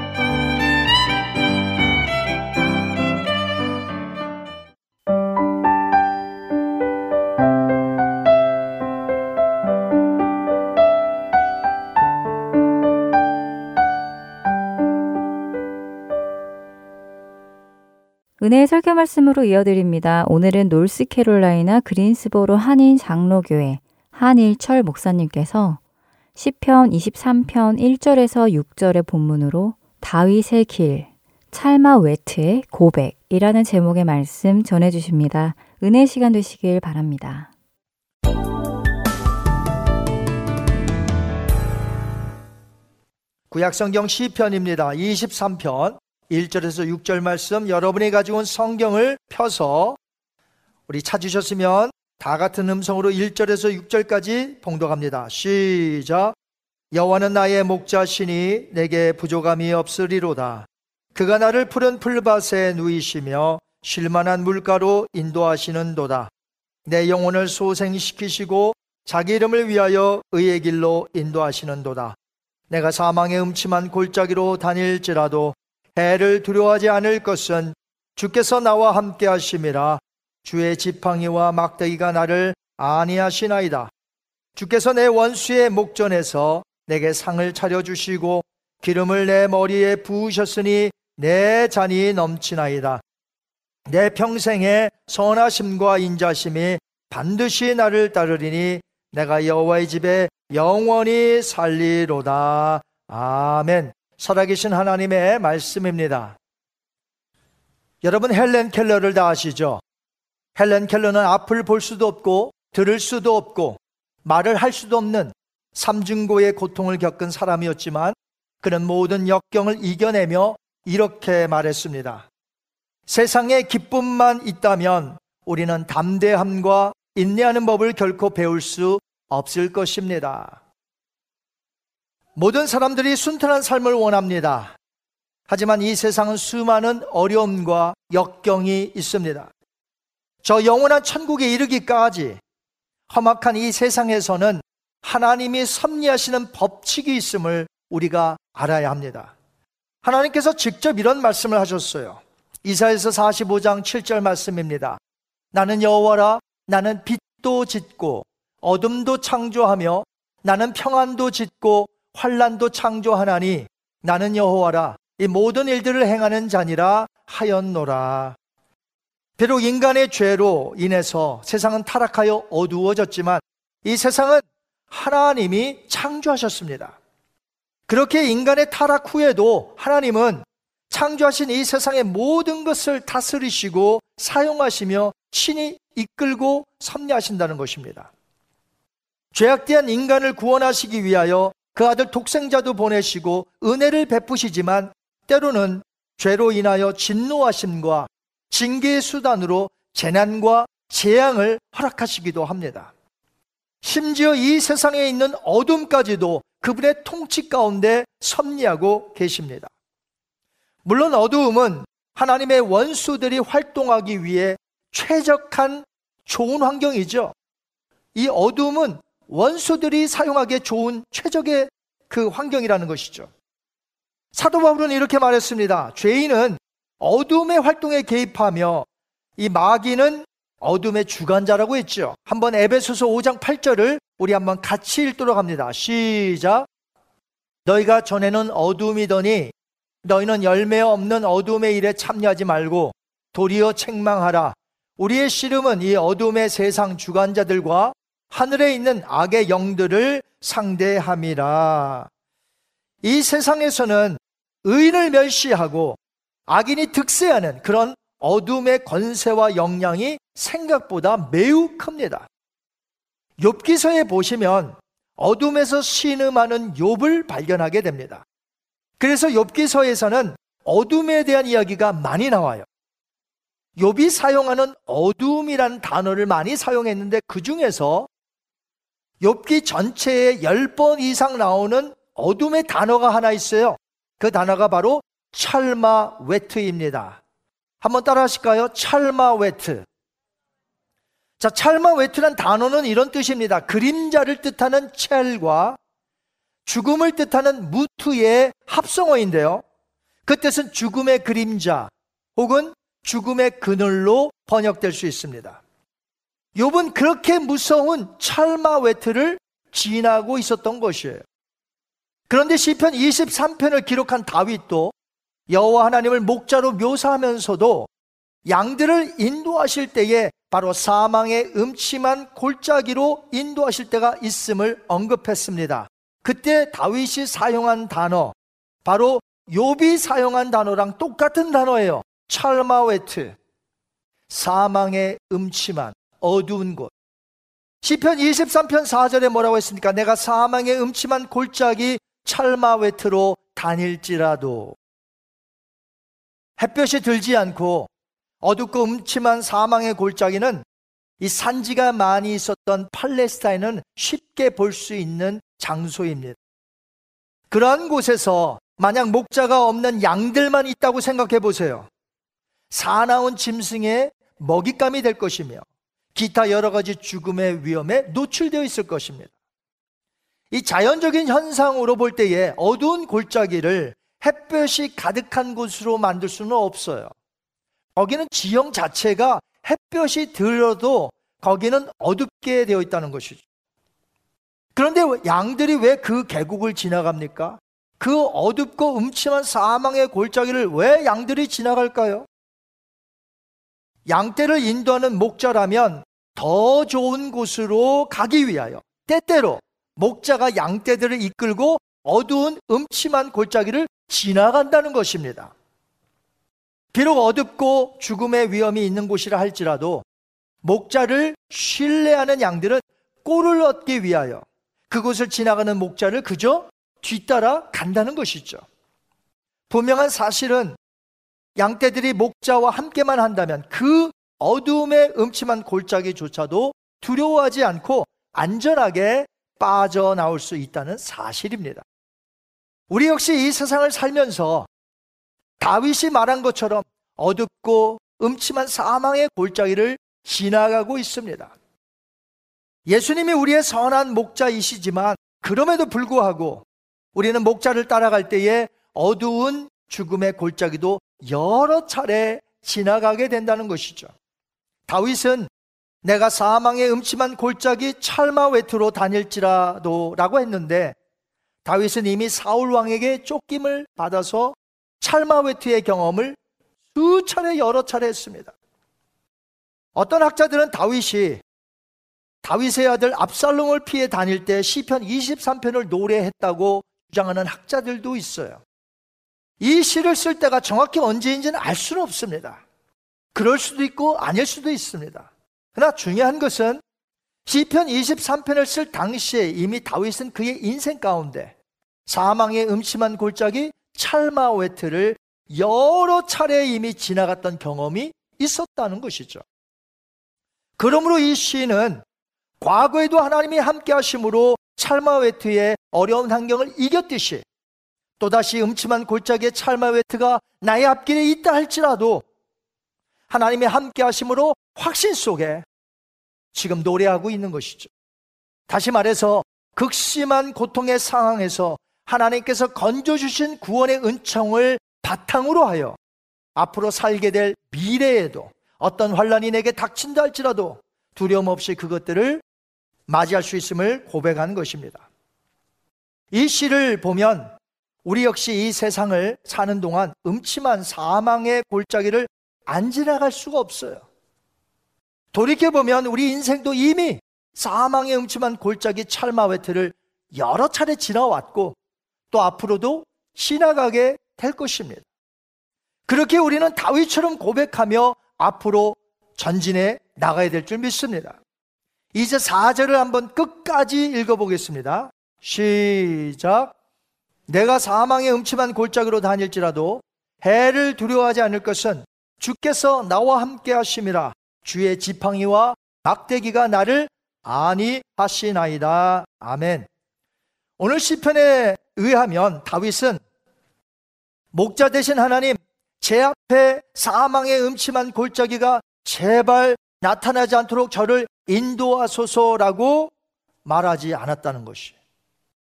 은혜의 설교 말씀으로 이어드립니다. 오늘은 노스캐롤라이나 그린스보로 한인 장로교회 한일철 목사님께서 시편 23편 1절에서 6절의 본문으로 다윗의 길, 찰마 웨트의 고백이라는 제목의 말씀 전해 주십니다. 은혜 시간 되시길 바랍니다. 구약 성경 시편입니다. 23편 1절에서 6절 말씀 여러분이 가지고 온 성경을 펴서 우리 찾으셨으면 다 같은 음성으로 1절에서 6절까지 봉독합니다. 시작. 여호와는 나의 목자시니 내게 부족함이 없으리로다. 그가 나를 푸른 풀밭에 누이시며 쉴만한 물가로 인도하시는도다. 내 영혼을 소생시키시고 자기 이름을 위하여 의의 길로 인도하시는도다. 내가 사망의 음침한 골짜기로 다닐지라도 해를 두려워하지 않을 것은 주께서 나와 함께 하심이라 주의 지팡이와 막대기가 나를 안니하시나이다 주께서 내 원수의 목전에서 내게 상을 차려주시고 기름을 내 머리에 부으셨으니 내 잔이 넘치나이다. 내 평생의 선하심과 인자심이 반드시 나를 따르리니 내가 여호와의 집에 영원히 살리로다. 아멘. 살아계신 하나님의 말씀입니다. 여러분 헬렌 켈러를 다 아시죠? 헬렌 켈러는 앞을 볼 수도 없고 들을 수도 없고 말을 할 수도 없는 삼중고의 고통을 겪은 사람이었지만 그는 모든 역경을 이겨내며 이렇게 말했습니다. 세상에 기쁨만 있다면 우리는 담대함과 인내하는 법을 결코 배울 수 없을 것입니다. 모든 사람들이 순탄한 삶을 원합니다. 하지만 이 세상은 수많은 어려움과 역경이 있습니다. 저 영원한 천국에 이르기까지 험악한 이 세상에서는 하나님이 섭리하시는 법칙이 있음을 우리가 알아야 합니다. 하나님께서 직접 이런 말씀을 하셨어요. 이사에서 45장 7절 말씀입니다. 나는 여호와라 나는 빛도 짓고 어둠도 창조하며 나는 평안도 짓고 환란도 창조하나니 나는 여호와라 이 모든 일들을 행하는 자니라 하였노라. 비록 인간의 죄로 인해서 세상은 타락하여 어두워졌지만 이 세상은 하나님이 창조하셨습니다. 그렇게 인간의 타락 후에도 하나님은 창조하신 이 세상의 모든 것을 다스리시고 사용하시며 신이 이끌고 섭리하신다는 것입니다. 죄악된 인간을 구원하시기 위하여 그 아들 독생자도 보내시고 은혜를 베푸시지만 때로는 죄로 인하여 진노하심과 징계의 수단으로 재난과 재앙을 허락하시기도 합니다. 심지어 이 세상에 있는 어둠까지도 그분의 통치 가운데 섭리하고 계십니다. 물론 어두움은 하나님의 원수들이 활동하기 위해 최적한 좋은 환경이죠. 이 어두움은 원수들이 사용하기에 좋은 최적의 그 환경이라는 것이죠. 사도 바울은 이렇게 말했습니다. 죄인은 어둠의 활동에 개입하며 이 마귀는 어둠의 주관자라고 했죠. 한번 에베소서 5장 8절을 우리 한번 같이 읽도록 합니다. 시작. 너희가 전에는 어둠이더니 너희는 열매 없는 어둠의 일에 참여하지 말고 도리어 책망하라. 우리의 씨름은 이 어둠의 세상 주관자들과 하늘에 있는 악의 영들을 상대함이라. 이 세상에서는 의인을 멸시하고 악인이 득세하는 그런 어둠의 권세와 영향이 생각보다 매우 큽니다. 욥기서에 보시면 어둠에서 신음하는 욥을 발견하게 됩니다. 그래서 욥기서에서는 어둠에 대한 이야기가 많이 나와요. 욥이 사용하는 어둠이라는 단어를 많이 사용했는데 그 중에서 욥기 전체에 10번 이상 나오는 어둠의 단어가 하나 있어요. 그 단어가 바로 찰마 웨트입니다. 한번 따라 하실까요? 찰마 웨트. 자, 찰마 웨트란 단어는 이런 뜻입니다. 그림자를 뜻하는 첼과 죽음을 뜻하는 무투의 합성어인데요. 그 뜻은 죽음의 그림자 혹은 죽음의 그늘로 번역될 수 있습니다. 욥은 그렇게 무서운 찰마 웨트를 지나고 있었던 것이에요. 그런데 시편 23편을 기록한 다윗도 여호와 하나님을 목자로 묘사하면서도 양들을 인도하실 때에 바로 사망의 음침한 골짜기로 인도하실 때가 있음을 언급했습니다. 그때 다윗이 사용한 단어 바로 욥이 사용한 단어랑 똑같은 단어예요. 찰마웨트. 사망의 음침한 어두운 곳. 시편 23편 4절에 뭐라고 했습니까? 내가 사망의 음침한 골짜기 찰마웨트로 다닐지라도 햇볕이 들지 않고 어둡고 음침한 사망의 골짜기는 이 산지가 많이 있었던 팔레스타인은 쉽게 볼 수 있는 장소입니다. 그러한 곳에서 만약 목자가 없는 양들만 있다고 생각해 보세요. 사나운 짐승의 먹잇감이 될 것이며 기타 여러 가지 죽음의 위험에 노출되어 있을 것입니다. 이 자연적인 현상으로 볼 때에 어두운 골짜기를 햇볕이 가득한 곳으로 만들 수는 없어요. 거기는 지형 자체가 햇볕이 들어도 거기는 어둡게 되어 있다는 것이죠. 그런데 양들이 왜 그 계곡을 지나갑니까? 그 어둡고 음침한 사망의 골짜기를 왜 양들이 지나갈까요? 양떼를 인도하는 목자라면 더 좋은 곳으로 가기 위하여 때때로 목자가 양떼들을 이끌고 어두운 음침한 골짜기를 지나간다는 것입니다. 비록 어둡고 죽음의 위험이 있는 곳이라 할지라도 목자를 신뢰하는 양들은 꼴을 얻기 위하여 그곳을 지나가는 목자를 그저 뒤따라 간다는 것이죠. 분명한 사실은 양떼들이 목자와 함께만 한다면 그 어두움의 음침한 골짜기조차도 두려워하지 않고 안전하게 빠져나올 수 있다는 사실입니다. 우리 역시 이 세상을 살면서 다윗이 말한 것처럼 어둡고 음침한 사망의 골짜기를 지나가고 있습니다. 예수님이 우리의 선한 목자이시지만 그럼에도 불구하고 우리는 목자를 따라갈 때에 어두운 죽음의 골짜기도 여러 차례 지나가게 된다는 것이죠. 다윗은 내가 사망의 음침한 골짜기 찰마 외투로 다닐지라도 라고 했는데 다윗은 이미 사울 왕에게 쫓김을 받아서 찰마 외투의 경험을 수차례 여러 차례 했습니다. 어떤 학자들은 다윗이 다윗의 아들 압살롬을 피해 다닐 때 시편 23편을 노래했다고 주장하는 학자들도 있어요. 이 시를 쓸 때가 정확히 언제인지는 알 수는 없습니다. 그럴 수도 있고 아닐 수도 있습니다. 그러나 중요한 것은 시편 23편을 쓸 당시에 이미 다윗은 그의 인생 가운데 사망의 음침한 골짜기 찰마웨트를 여러 차례 이미 지나갔던 경험이 있었다는 것이죠. 그러므로 이 시는 과거에도 하나님이 함께 하심으로 찰마웨트의 어려운 환경을 이겼듯이 또다시 음침한 골짜기의 찰마 웨트가 나의 앞길에 있다 할지라도 하나님의 함께 하심으로 확신 속에 지금 노래하고 있는 것이죠. 다시 말해서 극심한 고통의 상황에서 하나님께서 건져주신 구원의 은총을 바탕으로 하여 앞으로 살게 될 미래에도 어떤 환란이 내게 닥친다 할지라도 두려움 없이 그것들을 맞이할 수 있음을 고백하는 것입니다. 이 시를 보면 우리 역시 이 세상을 사는 동안 음침한 사망의 골짜기를 안 지나갈 수가 없어요. 돌이켜보면 우리 인생도 이미 사망의 음침한 골짜기 찰마웨트를 여러 차례 지나왔고 또 앞으로도 지나가게 될 것입니다. 그렇게 우리는 다윗처럼 고백하며 앞으로 전진해 나가야 될 줄 믿습니다. 이제 4절을 한번 끝까지 읽어보겠습니다. 시작. 내가 사망의 음침한 골짜기로 다닐지라도 해를 두려워하지 않을 것은 주께서 나와 함께 하심이라 주의 지팡이와 막대기가 나를 아니 하시나이다. 아멘. 오늘 시편에 의하면 다윗은 목자 되신 하나님 제 앞에 사망의 음침한 골짜기가 제발 나타나지 않도록 저를 인도하소서라고 말하지 않았다는 것이.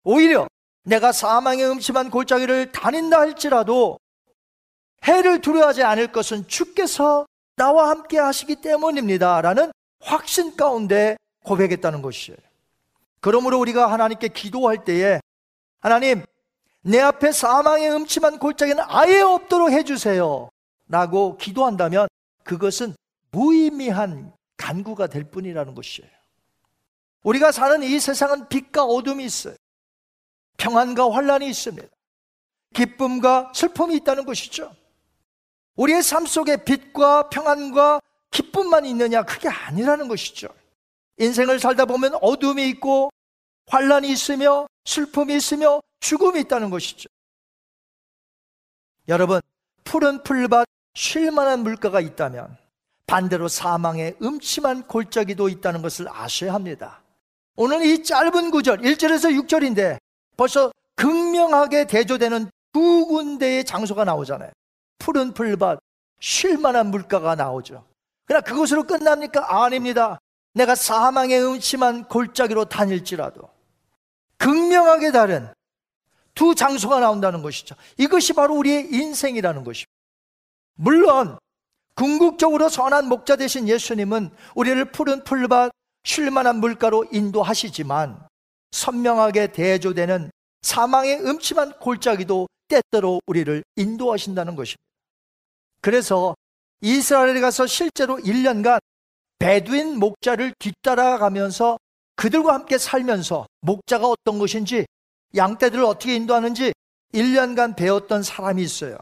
오히려 내가 사망의 음침한 골짜기를 다닌다 할지라도 해를 두려워하지 않을 것은 주께서 나와 함께 하시기 때문입니다. 라는 확신 가운데 고백했다는 것이에요. 그러므로 우리가 하나님께 기도할 때에 하나님, 내 앞에 사망의 음침한 골짜기는 아예 없도록 해주세요. 라고 기도한다면 그것은 무의미한 간구가 될 뿐이라는 것이에요. 우리가 사는 이 세상은 빛과 어둠이 있어요. 평안과 환란이 있습니다. 기쁨과 슬픔이 있다는 것이죠. 우리의 삶 속에 빛과 평안과 기쁨만 있느냐 그게 아니라는 것이죠. 인생을 살다 보면 어둠이 있고 환란이 있으며 슬픔이 있으며 죽음이 있다는 것이죠. 여러분, 푸른 풀밭 쉴 만한 물가가 있다면 반대로 사망의 음침한 골짜기도 있다는 것을 아셔야 합니다. 오늘 이 짧은 구절, 1절에서 6절인데 벌써 극명하게 대조되는 두 군데의 장소가 나오잖아요. 푸른 풀밭, 쉴 만한 물가가 나오죠. 그러나 그것으로 끝납니까? 아닙니다. 내가 사망의 음침한 골짜기로 다닐지라도 극명하게 다른 두 장소가 나온다는 것이죠. 이것이 바로 우리의 인생이라는 것입니다. 물론 궁극적으로 선한 목자 되신 예수님은 우리를 푸른 풀밭 쉴만한 물가로 인도하시지만 선명하게 대조되는 사망의 음침한 골짜기도 때때로 우리를 인도하신다는 것입니다. 그래서 이스라엘에 가서 실제로 1년간 베두인 목자를 뒤따라가면서 그들과 함께 살면서 목자가 어떤 것인지 양떼들을 어떻게 인도하는지 1년간 배웠던 사람이 있어요.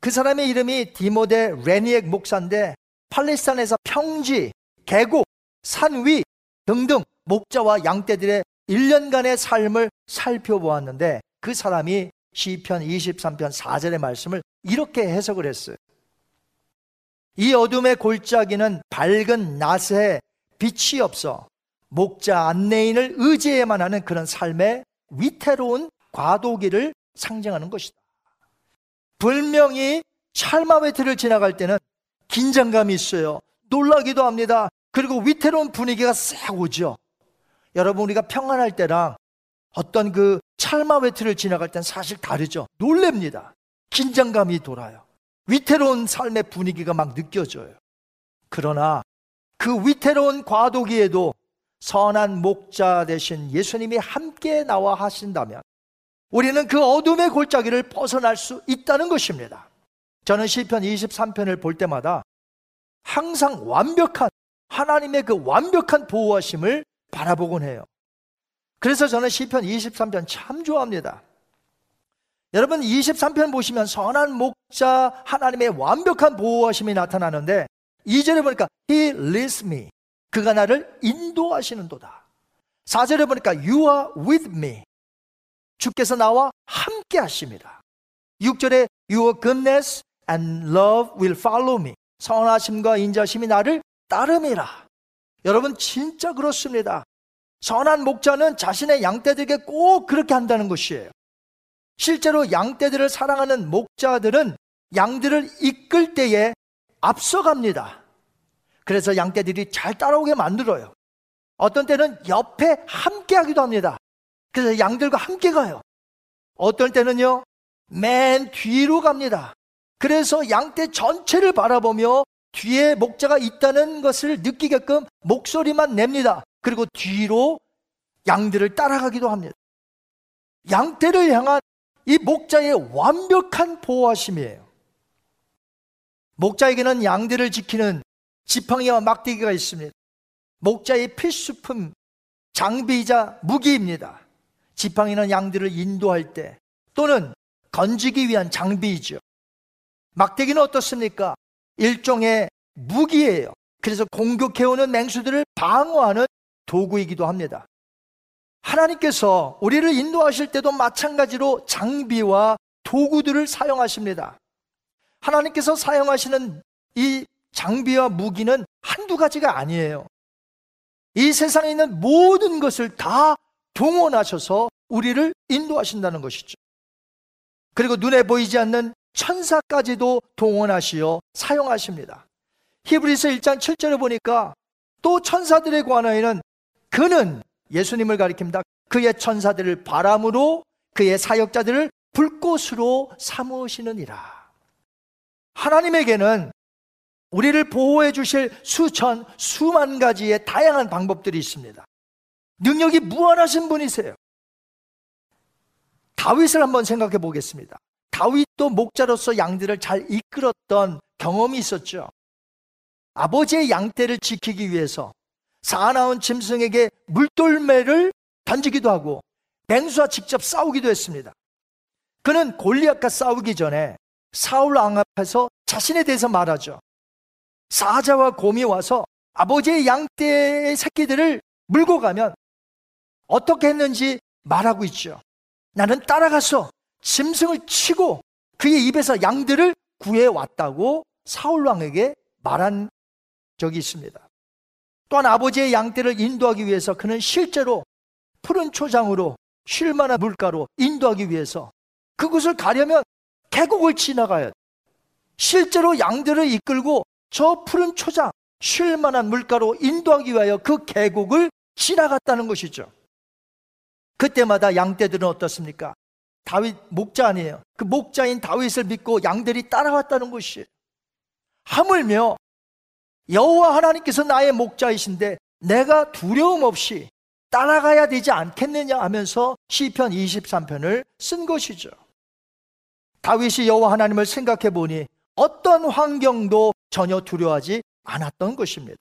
그 사람의 이름이 디모데 레니엑 목사인데 팔레스타인에서 평지, 계곡, 산 위 등등 목자와 양떼들의 1년간의 삶을 살펴보았는데 그 사람이 시편 23편 4절의 말씀을 이렇게 해석을 했어요. 이 어둠의 골짜기는 밝은 낮에 빛이 없어 목자 안내인을 의지해야만 하는 그런 삶의 위태로운 과도기를 상징하는 것이다. 불명이 찰마웨트를 지나갈 때는 긴장감이 있어요. 놀라기도 합니다. 그리고 위태로운 분위기가 싹 오죠. 여러분, 우리가 평안할 때랑 어떤 그 찰마웨트를 지나갈 땐 사실 다르죠. 놀랍니다. 긴장감이 돌아요. 위태로운 삶의 분위기가 막 느껴져요. 그러나 그 위태로운 과도기에도 선한 목자 대신 예수님이 함께 나와 하신다면 우리는 그 어둠의 골짜기를 벗어날 수 있다는 것입니다. 저는 시편 23편을 볼 때마다 항상 완벽한 하나님의 그 완벽한 보호하심을 바라보곤 해요. 그래서 저는 시편 23편 참 좋아합니다. 여러분 23편 보시면 선한 목자 하나님의 완벽한 보호하심이 나타나는데 2절에 보니까 He leads me. 그가 나를 인도하시는도다. 4절에 보니까 You are with me. 주께서 나와 함께 하십니다. 6절에 Your goodness and love will follow me. 선하심과 인자심이 나를 따름이라. 여러분 진짜 그렇습니다. 선한 목자는 자신의 양떼들에게 꼭 그렇게 한다는 것이에요. 실제로 양떼들을 사랑하는 목자들은 양들을 이끌 때에 앞서갑니다. 그래서 양떼들이 잘 따라오게 만들어요. 어떤 때는 옆에 함께 하기도 합니다. 그래서 양들과 함께 가요. 어떨 때는요, 맨 뒤로 갑니다. 그래서 양떼 전체를 바라보며 뒤에 목자가 있다는 것을 느끼게끔 목소리만 냅니다. 그리고 뒤로 양들을 따라가기도 합니다. 양떼를 향한 이 목자의 완벽한 보호하심이에요. 목자에게는 양들을 지키는 지팡이와 막대기가 있습니다. 목자의 필수품 장비이자 무기입니다. 지팡이는 양들을 인도할 때 또는 건지기 위한 장비이죠. 막대기는 어떻습니까? 일종의 무기예요. 그래서 공격해오는 맹수들을 방어하는 도구이기도 합니다. 하나님께서 우리를 인도하실 때도 마찬가지로 장비와 도구들을 사용하십니다. 하나님께서 사용하시는 이 장비와 무기는 한두 가지가 아니에요. 이 세상에 있는 모든 것을 다 동원하셔서 우리를 인도하신다는 것이죠. 그리고 눈에 보이지 않는 천사까지도 동원하시어 사용하십니다. 히브리서 1장 7절에 보니까 또 천사들에 관하여는 그는 예수님을 가리킵니다. 그의 천사들을 바람으로 그의 사역자들을 불꽃으로 삼으시느니라. 하나님에게는 우리를 보호해 주실 수천, 수만 가지의 다양한 방법들이 있습니다. 능력이 무한하신 분이세요. 다윗을 한번 생각해 보겠습니다. 다윗도 목자로서 양들을 잘 이끌었던 경험이 있었죠. 아버지의 양떼를 지키기 위해서 사나운 짐승에게 물돌매를 던지기도 하고 맹수와 직접 싸우기도 했습니다. 그는 골리앗과 싸우기 전에 사울 왕 앞에서 자신에 대해서 말하죠. 사자와 곰이 와서 아버지의 양떼의 새끼들을 물고 가면 어떻게 했는지 말하고 있죠. 나는 따라가서 짐승을 치고 그의 입에서 양들을 구해왔다고 사울 왕에게 말한 적이 있습니다. 또한 아버지의 양떼를 인도하기 위해서 그는 실제로 푸른 초장으로 쉴 만한 물가로 인도하기 위해서 그곳을 가려면 계곡을 지나가야 돼. 실제로 양들을 이끌고 저 푸른 초장, 쉴 만한 물가로 인도하기 위하여 그 계곡을 지나갔다는 것이죠. 그때마다 양떼들은 어떻습니까? 다윗 목자 아니에요. 그 목자인 다윗을 믿고 양들이 따라왔다는 것이 하물며 여호와 하나님께서 나의 목자이신데 내가 두려움 없이 따라가야 되지 않겠느냐 하면서 시편 23편을 쓴 것이죠. 다윗이 여호와 하나님을 생각해 보니 어떤 환경도 전혀 두려워하지 않았던 것입니다.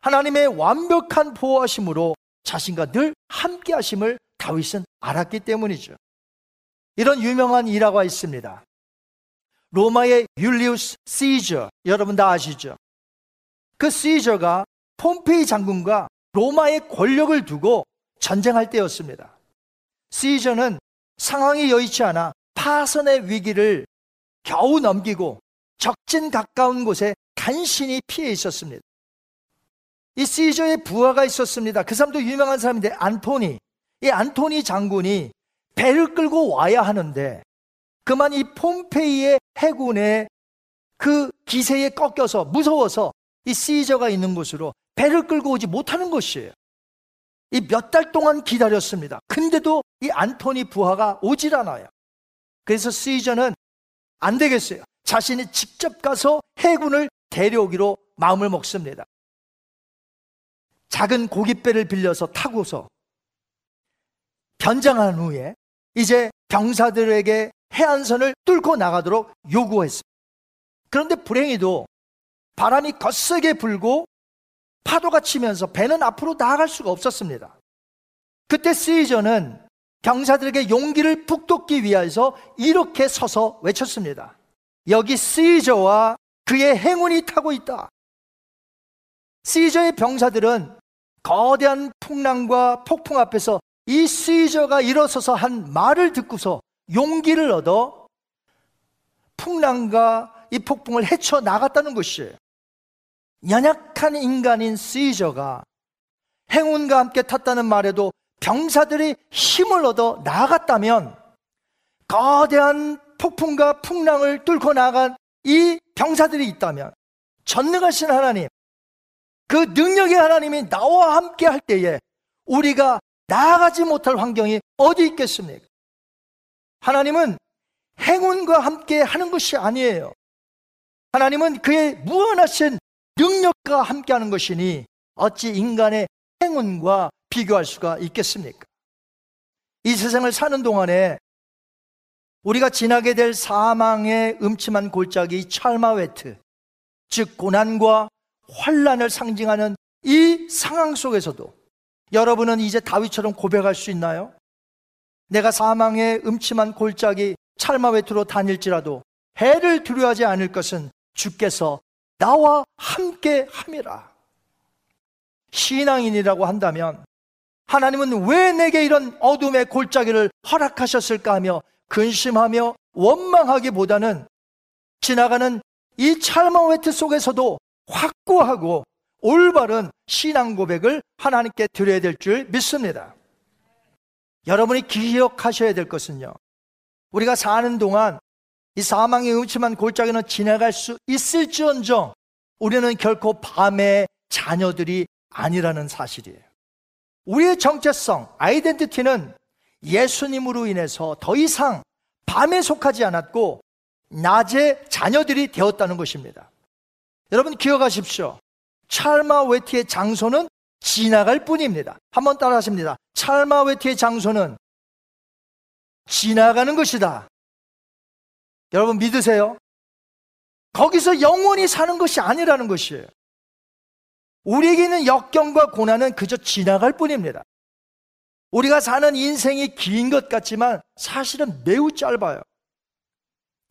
하나님의 완벽한 보호하심으로 자신과 늘 함께 하심을 다윗은 알았기 때문이죠. 이런 유명한 일화가 있습니다. 로마의 율리우스 시저 여러분 다 아시죠? 그 시저가 폼페이 장군과 로마의 권력을 두고 전쟁할 때였습니다. 시저는 상황이 여의치 않아 파선의 위기를 겨우 넘기고 적진 가까운 곳에 간신히 피해 있었습니다. 이 시저의 부하가 있었습니다. 그 사람도 유명한 사람인데 안토니. 이 안토니 장군이 배를 끌고 와야 하는데 그만 이 폼페이의 해군의 그 기세에 꺾여서 무서워서 이 시저가 있는 곳으로 배를 끌고 오지 못하는 것이에요. 이 몇 달 동안 기다렸습니다. 근데도 이 안토니 부하가 오질 않아요. 그래서 시저는 안 되겠어요. 자신이 직접 가서 해군을 데려오기로 마음을 먹습니다. 작은 고깃배를 빌려서 타고서 변장한 후에 이제 병사들에게 해안선을 뚫고 나가도록 요구했습니다. 그런데 불행히도 바람이 거세게 불고 파도가 치면서 배는 앞으로 나아갈 수가 없었습니다. 그때 시저는 병사들에게 용기를 북돋기 위해서 이렇게 서서 외쳤습니다. 여기 시저와 그의 행운이 타고 있다. 시저의 병사들은 거대한 풍랑과 폭풍 앞에서 이 시저가 일어서서 한 말을 듣고서 용기를 얻어 풍랑과 이 폭풍을 헤쳐 나갔다는 것이에요. 연약한 인간인 시저가 행운과 함께 탔다는 말에도 병사들이 힘을 얻어 나갔다면 거대한 폭풍과 풍랑을 뚫고 나간 이 병사들이 있다면 전능하신 하나님, 그 능력의 하나님이 나와 함께 할 때에 우리가 나아가지 못할 환경이 어디 있겠습니까? 하나님은 행운과 함께 하는 것이 아니에요. 하나님은 그의 무한하신 능력과 함께 하는 것이니 어찌 인간의 행운과 비교할 수가 있겠습니까? 이 세상을 사는 동안에 우리가 지나게 될 사망의 음침한 골짜기 찰마웨트, 즉 고난과 환란을 상징하는 이 상황 속에서도 여러분은 이제 다윗처럼 고백할 수 있나요? 내가 사망의 음침한 골짜기 찰마웨트로 다닐지라도 해를 두려워하지 않을 것은 주께서 나와 함께 함이라. 신앙인이라고 한다면 하나님은 왜 내게 이런 어둠의 골짜기를 허락하셨을까 하며 근심하며 원망하기보다는 지나가는 이 찰마웨트 속에서도 확고하고 올바른 신앙 고백을 하나님께 드려야 될 줄 믿습니다. 여러분이 기억하셔야 될 것은요. 우리가 사는 동안 이 사망의 음침한 골짜기는 지나갈 수 있을지언정 우리는 결코 밤의 자녀들이 아니라는 사실이에요. 우리의 정체성, 아이덴티티는 예수님으로 인해서 더 이상 밤에 속하지 않았고 낮의 자녀들이 되었다는 것입니다. 여러분 기억하십시오. 찰마웨티의 장소는 지나갈 뿐입니다. 한번 따라 하십니다. 찰마웨티의 장소는 지나가는 것이다. 여러분 믿으세요? 거기서 영원히 사는 것이 아니라는 것이에요. 우리에게는 역경과 고난은 그저 지나갈 뿐입니다. 우리가 사는 인생이 긴 것 같지만 사실은 매우 짧아요.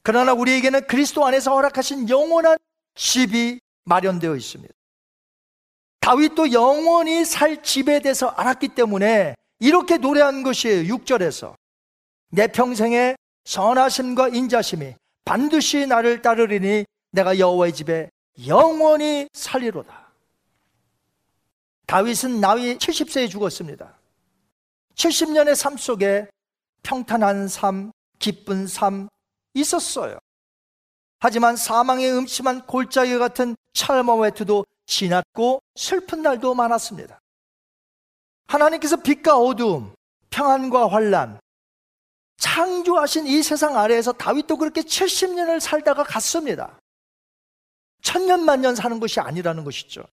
그러나 우리에게는 그리스도 안에서 허락하신 영원한 집이 마련되어 있습니다. 다윗도 영원히 살 집에 대해서 알았기 때문에 이렇게 노래한 것이에요. 6절에서. 내 평생에 선하심과 인자심이 반드시 나를 따르리니 내가 여호와의 집에 영원히 살리로다. 다윗은 나이 70세에 죽었습니다. 70년의 삶 속에 평탄한 삶, 기쁜 삶 있었어요. 하지만 사망의 음침한 골짜기 같은 찰머웨트도 지났고 슬픈 날도 많았습니다. 하나님께서 빛과 어두움, 평안과 환란, 창조하신 이 세상 아래에서 다윗도 그렇게 70년을 살다가 갔습니다. 천년만년 사는 것이 아니라는 것이죠.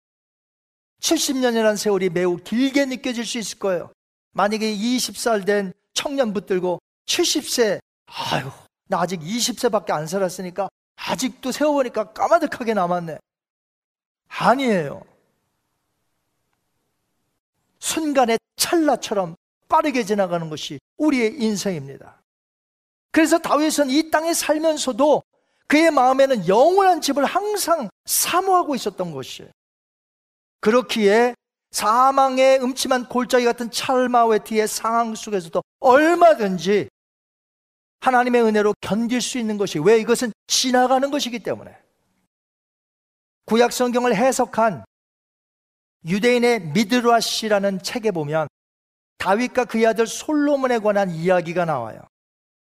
70년이라는 세월이 매우 길게 느껴질 수 있을 거예요. 만약에 20살 된 청년 붙들고 70세, 아유, 나 아직 20세밖에 안 살았으니까 아직도 세워보니까 까마득하게 남았네. 아니에요. 순간의 찰나처럼 빠르게 지나가는 것이 우리의 인생입니다. 그래서 다윗은 이 땅에 살면서도 그의 마음에는 영원한 집을 항상 사모하고 있었던 것이에요. 그렇기에 사망의 음침한 골짜기 같은 찰마웨티의 상황 속에서도 얼마든지 하나님의 은혜로 견딜 수 있는 것이 왜 이것은 지나가는 것이기 때문에 구약 성경을 해석한 유대인의 미드라시라는 책에 보면 다윗과 그의 아들 솔로몬에 관한 이야기가 나와요.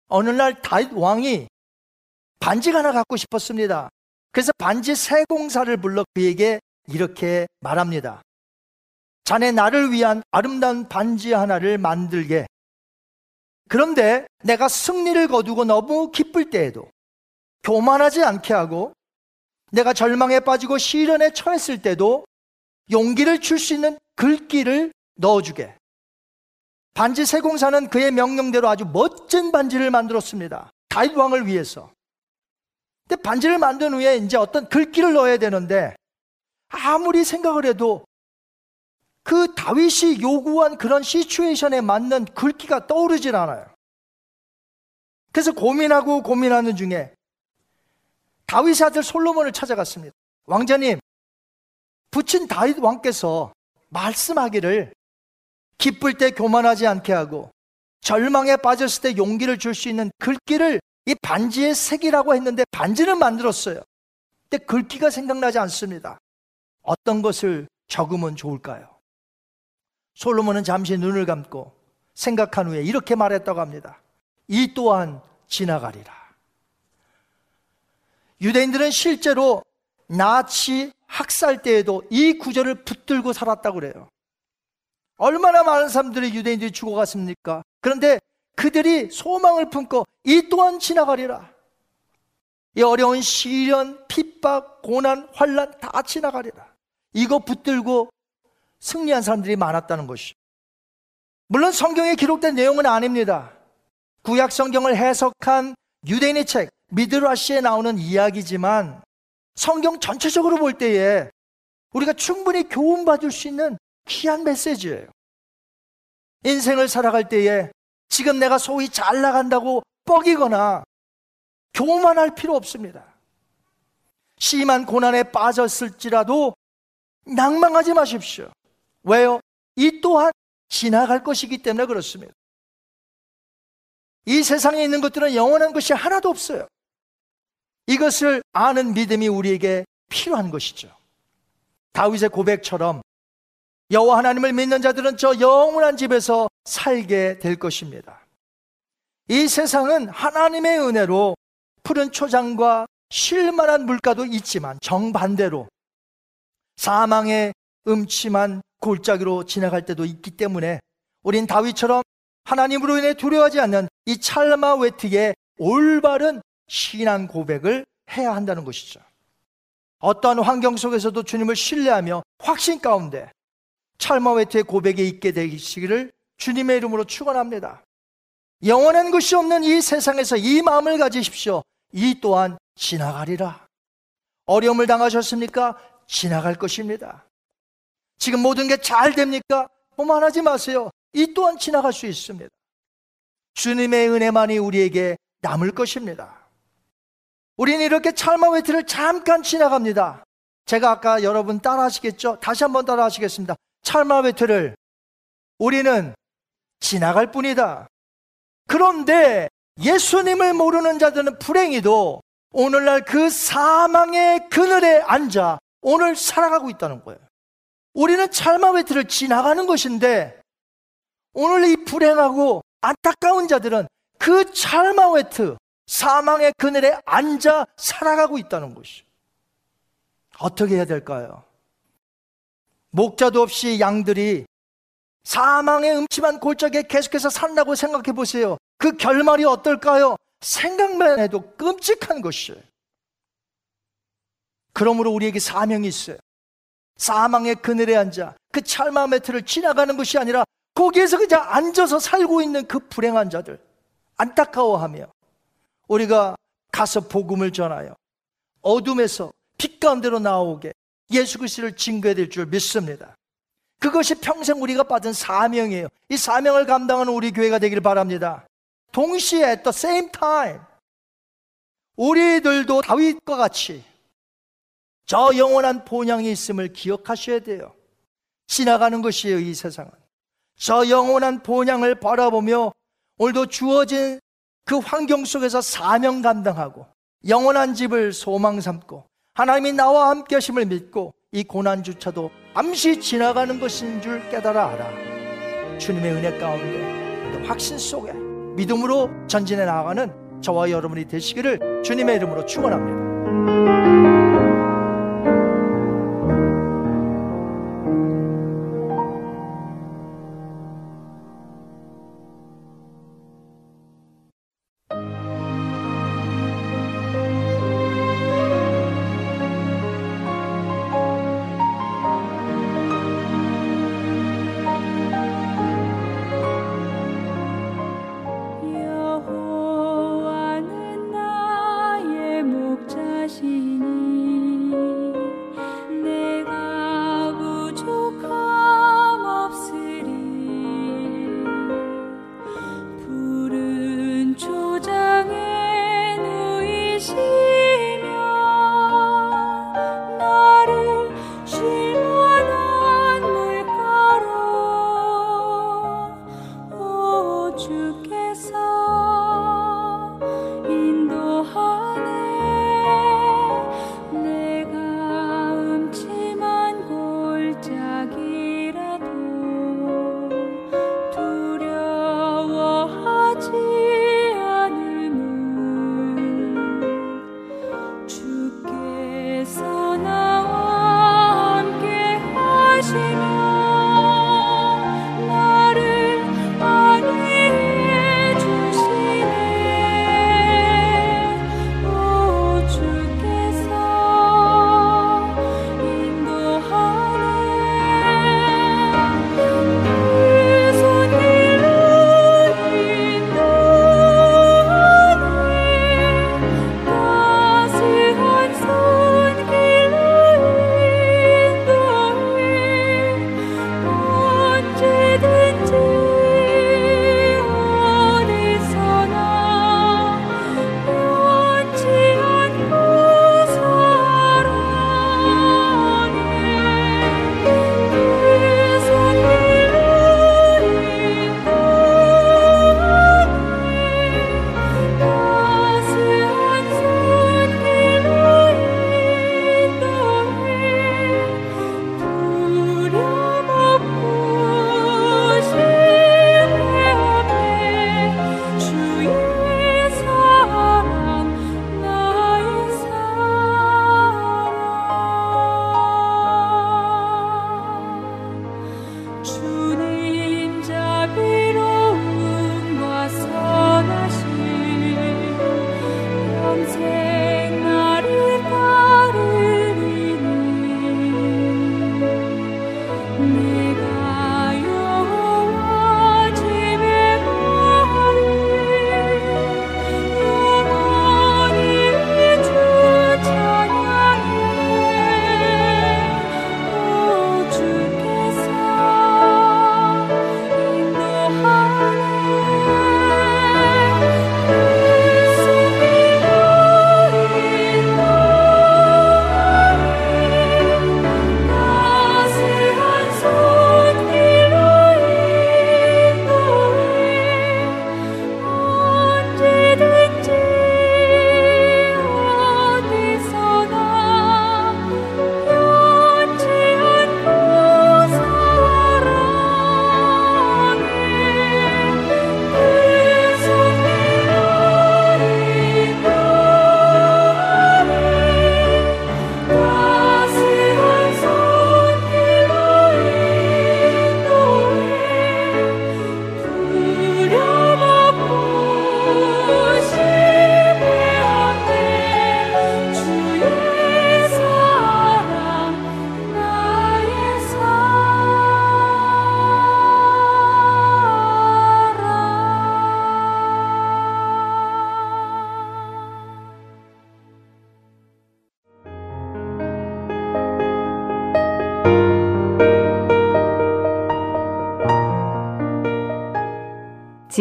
어느 날 다윗 왕이 반지가 하나 갖고 싶었습니다. 그래서 반지 세 공사를 불러 그에게 이렇게 말합니다. 자네 나를 위한 아름다운 반지 하나를 만들게. 그런데 내가 승리를 거두고 너무 기쁠 때에도 교만하지 않게 하고 내가 절망에 빠지고 시련에 처했을 때도 용기를 줄 수 있는 글귀를 넣어주게. 반지 세공사는 그의 명령대로 아주 멋진 반지를 만들었습니다. 다윗 왕을 위해서. 근데 반지를 만든 후에 이제 어떤 글귀를 넣어야 되는데 아무리 생각을 해도 그 다윗이 요구한 그런 시츄에이션에 맞는 글귀가 떠오르질 않아요. 그래서 고민하고 고민하는 중에 다윗의 아들 솔로몬을 찾아갔습니다. 왕자님, 부친 다윗 왕께서 말씀하기를 기쁠 때 교만하지 않게 하고 절망에 빠졌을 때 용기를 줄 수 있는 글귀를 이 반지의 색이라고 했는데 반지는 만들었어요. 근데 글귀가 생각나지 않습니다. 어떤 것을 적으면 좋을까요? 솔로몬은 잠시 눈을 감고 생각한 후에 이렇게 말했다고 합니다. 이 또한 지나가리라. 유대인들은 실제로 나치 학살 때에도 이 구절을 붙들고 살았다고 그래요. 얼마나 많은 사람들이 유대인들이 죽어갔습니까? 그런데 그들이 소망을 품고 이 또한 지나가리라. 이 어려운 시련, 핍박, 고난, 환란 다 지나가리라. 이거 붙들고 승리한 사람들이 많았다는 것이. 물론 성경에 기록된 내용은 아닙니다. 구약 성경을 해석한 유대인의 책 미드라시에 나오는 이야기지만 성경 전체적으로 볼 때에 우리가 충분히 교훈받을 수 있는 귀한 메시지예요. 인생을 살아갈 때에 지금 내가 소위 잘 나간다고 뻐기거나 교만할 필요 없습니다. 심한 고난에 빠졌을지라도 낭망하지 마십시오. 왜요? 이 또한 지나갈 것이기 때문에 그렇습니다. 이 세상에 있는 것들은 영원한 것이 하나도 없어요. 이것을 아는 믿음이 우리에게 필요한 것이죠. 다윗의 고백처럼 여호와 하나님을 믿는 자들은 저 영원한 집에서 살게 될 것입니다. 이 세상은 하나님의 은혜로 푸른 초장과 쉴만한 물가도 있지만 정반대로 사망의 음침한 골짜기로 지나갈 때도 있기 때문에 우린 다윗처럼 하나님으로 인해 두려워하지 않는 이 찰마 웨트의 올바른 신앙 고백을 해야 한다는 것이죠. 어떠한 환경 속에서도 주님을 신뢰하며 확신 가운데 찰마 웨트의 고백에 있게 되시기를 주님의 이름으로 축원합니다. 영원한 것이 없는 이 세상에서 이 마음을 가지십시오. 이 또한 지나가리라. 어려움을 당하셨습니까? 지나갈 것입니다. 지금 모든 게 잘 됩니까? 오만하지 마세요. 이 또한 지나갈 수 있습니다. 주님의 은혜만이 우리에게 남을 것입니다. 우리는 이렇게 찰마 웨트를 잠깐 지나갑니다. 제가 아까 여러분 따라 하시겠죠? 다시 한번 따라 하시겠습니다. 찰마 웨트를 우리는 지나갈 뿐이다. 그런데 예수님을 모르는 자들은 불행히도 오늘날 그 사망의 그늘에 앉아 오늘 살아가고 있다는 거예요. 우리는 찰마 웨트를 지나가는 것인데 오늘 이 불행하고 안타까운 자들은 그 찰마 웨트 사망의 그늘에 앉아 살아가고 있다는 것이 어떻게 해야 될까요? 목자도 없이 양들이 사망의 음침한 골짜기에 계속해서 산다고 생각해 보세요. 그 결말이 어떨까요? 생각만 해도 끔찍한 것이에요. 그러므로 우리에게 사명이 있어요. 사망의 그늘에 앉아 그 찰마 매트를 지나가는 것이 아니라 거기에서 그냥 앉아서 살고 있는 그 불행한 자들 안타까워하며 우리가 가서 복음을 전하여 어둠에서 빛 가운데로 나오게 예수 그리스도를 증거해야 될 줄 믿습니다. 그것이 평생 우리가 받은 사명이에요. 이 사명을 감당하는 우리 교회가 되기를 바랍니다. 동시에 at the same time 우리들도 다윗과 같이 저 영원한 본향이 있음을 기억하셔야 돼요. 지나가는 것이에요, 이 세상은. 저 영원한 본향을 바라보며 오늘도 주어진 그 환경 속에서 사명 감당하고 영원한 집을 소망 삼고 하나님이 나와 함께 하심을 믿고 이 고난주차도 잠시 지나가는 것인 줄 깨달아 알아. 주님의 은혜 가운데 확신 속에 믿음으로 전진해 나가는 저와 여러분이 되시기를 주님의 이름으로 축원합니다.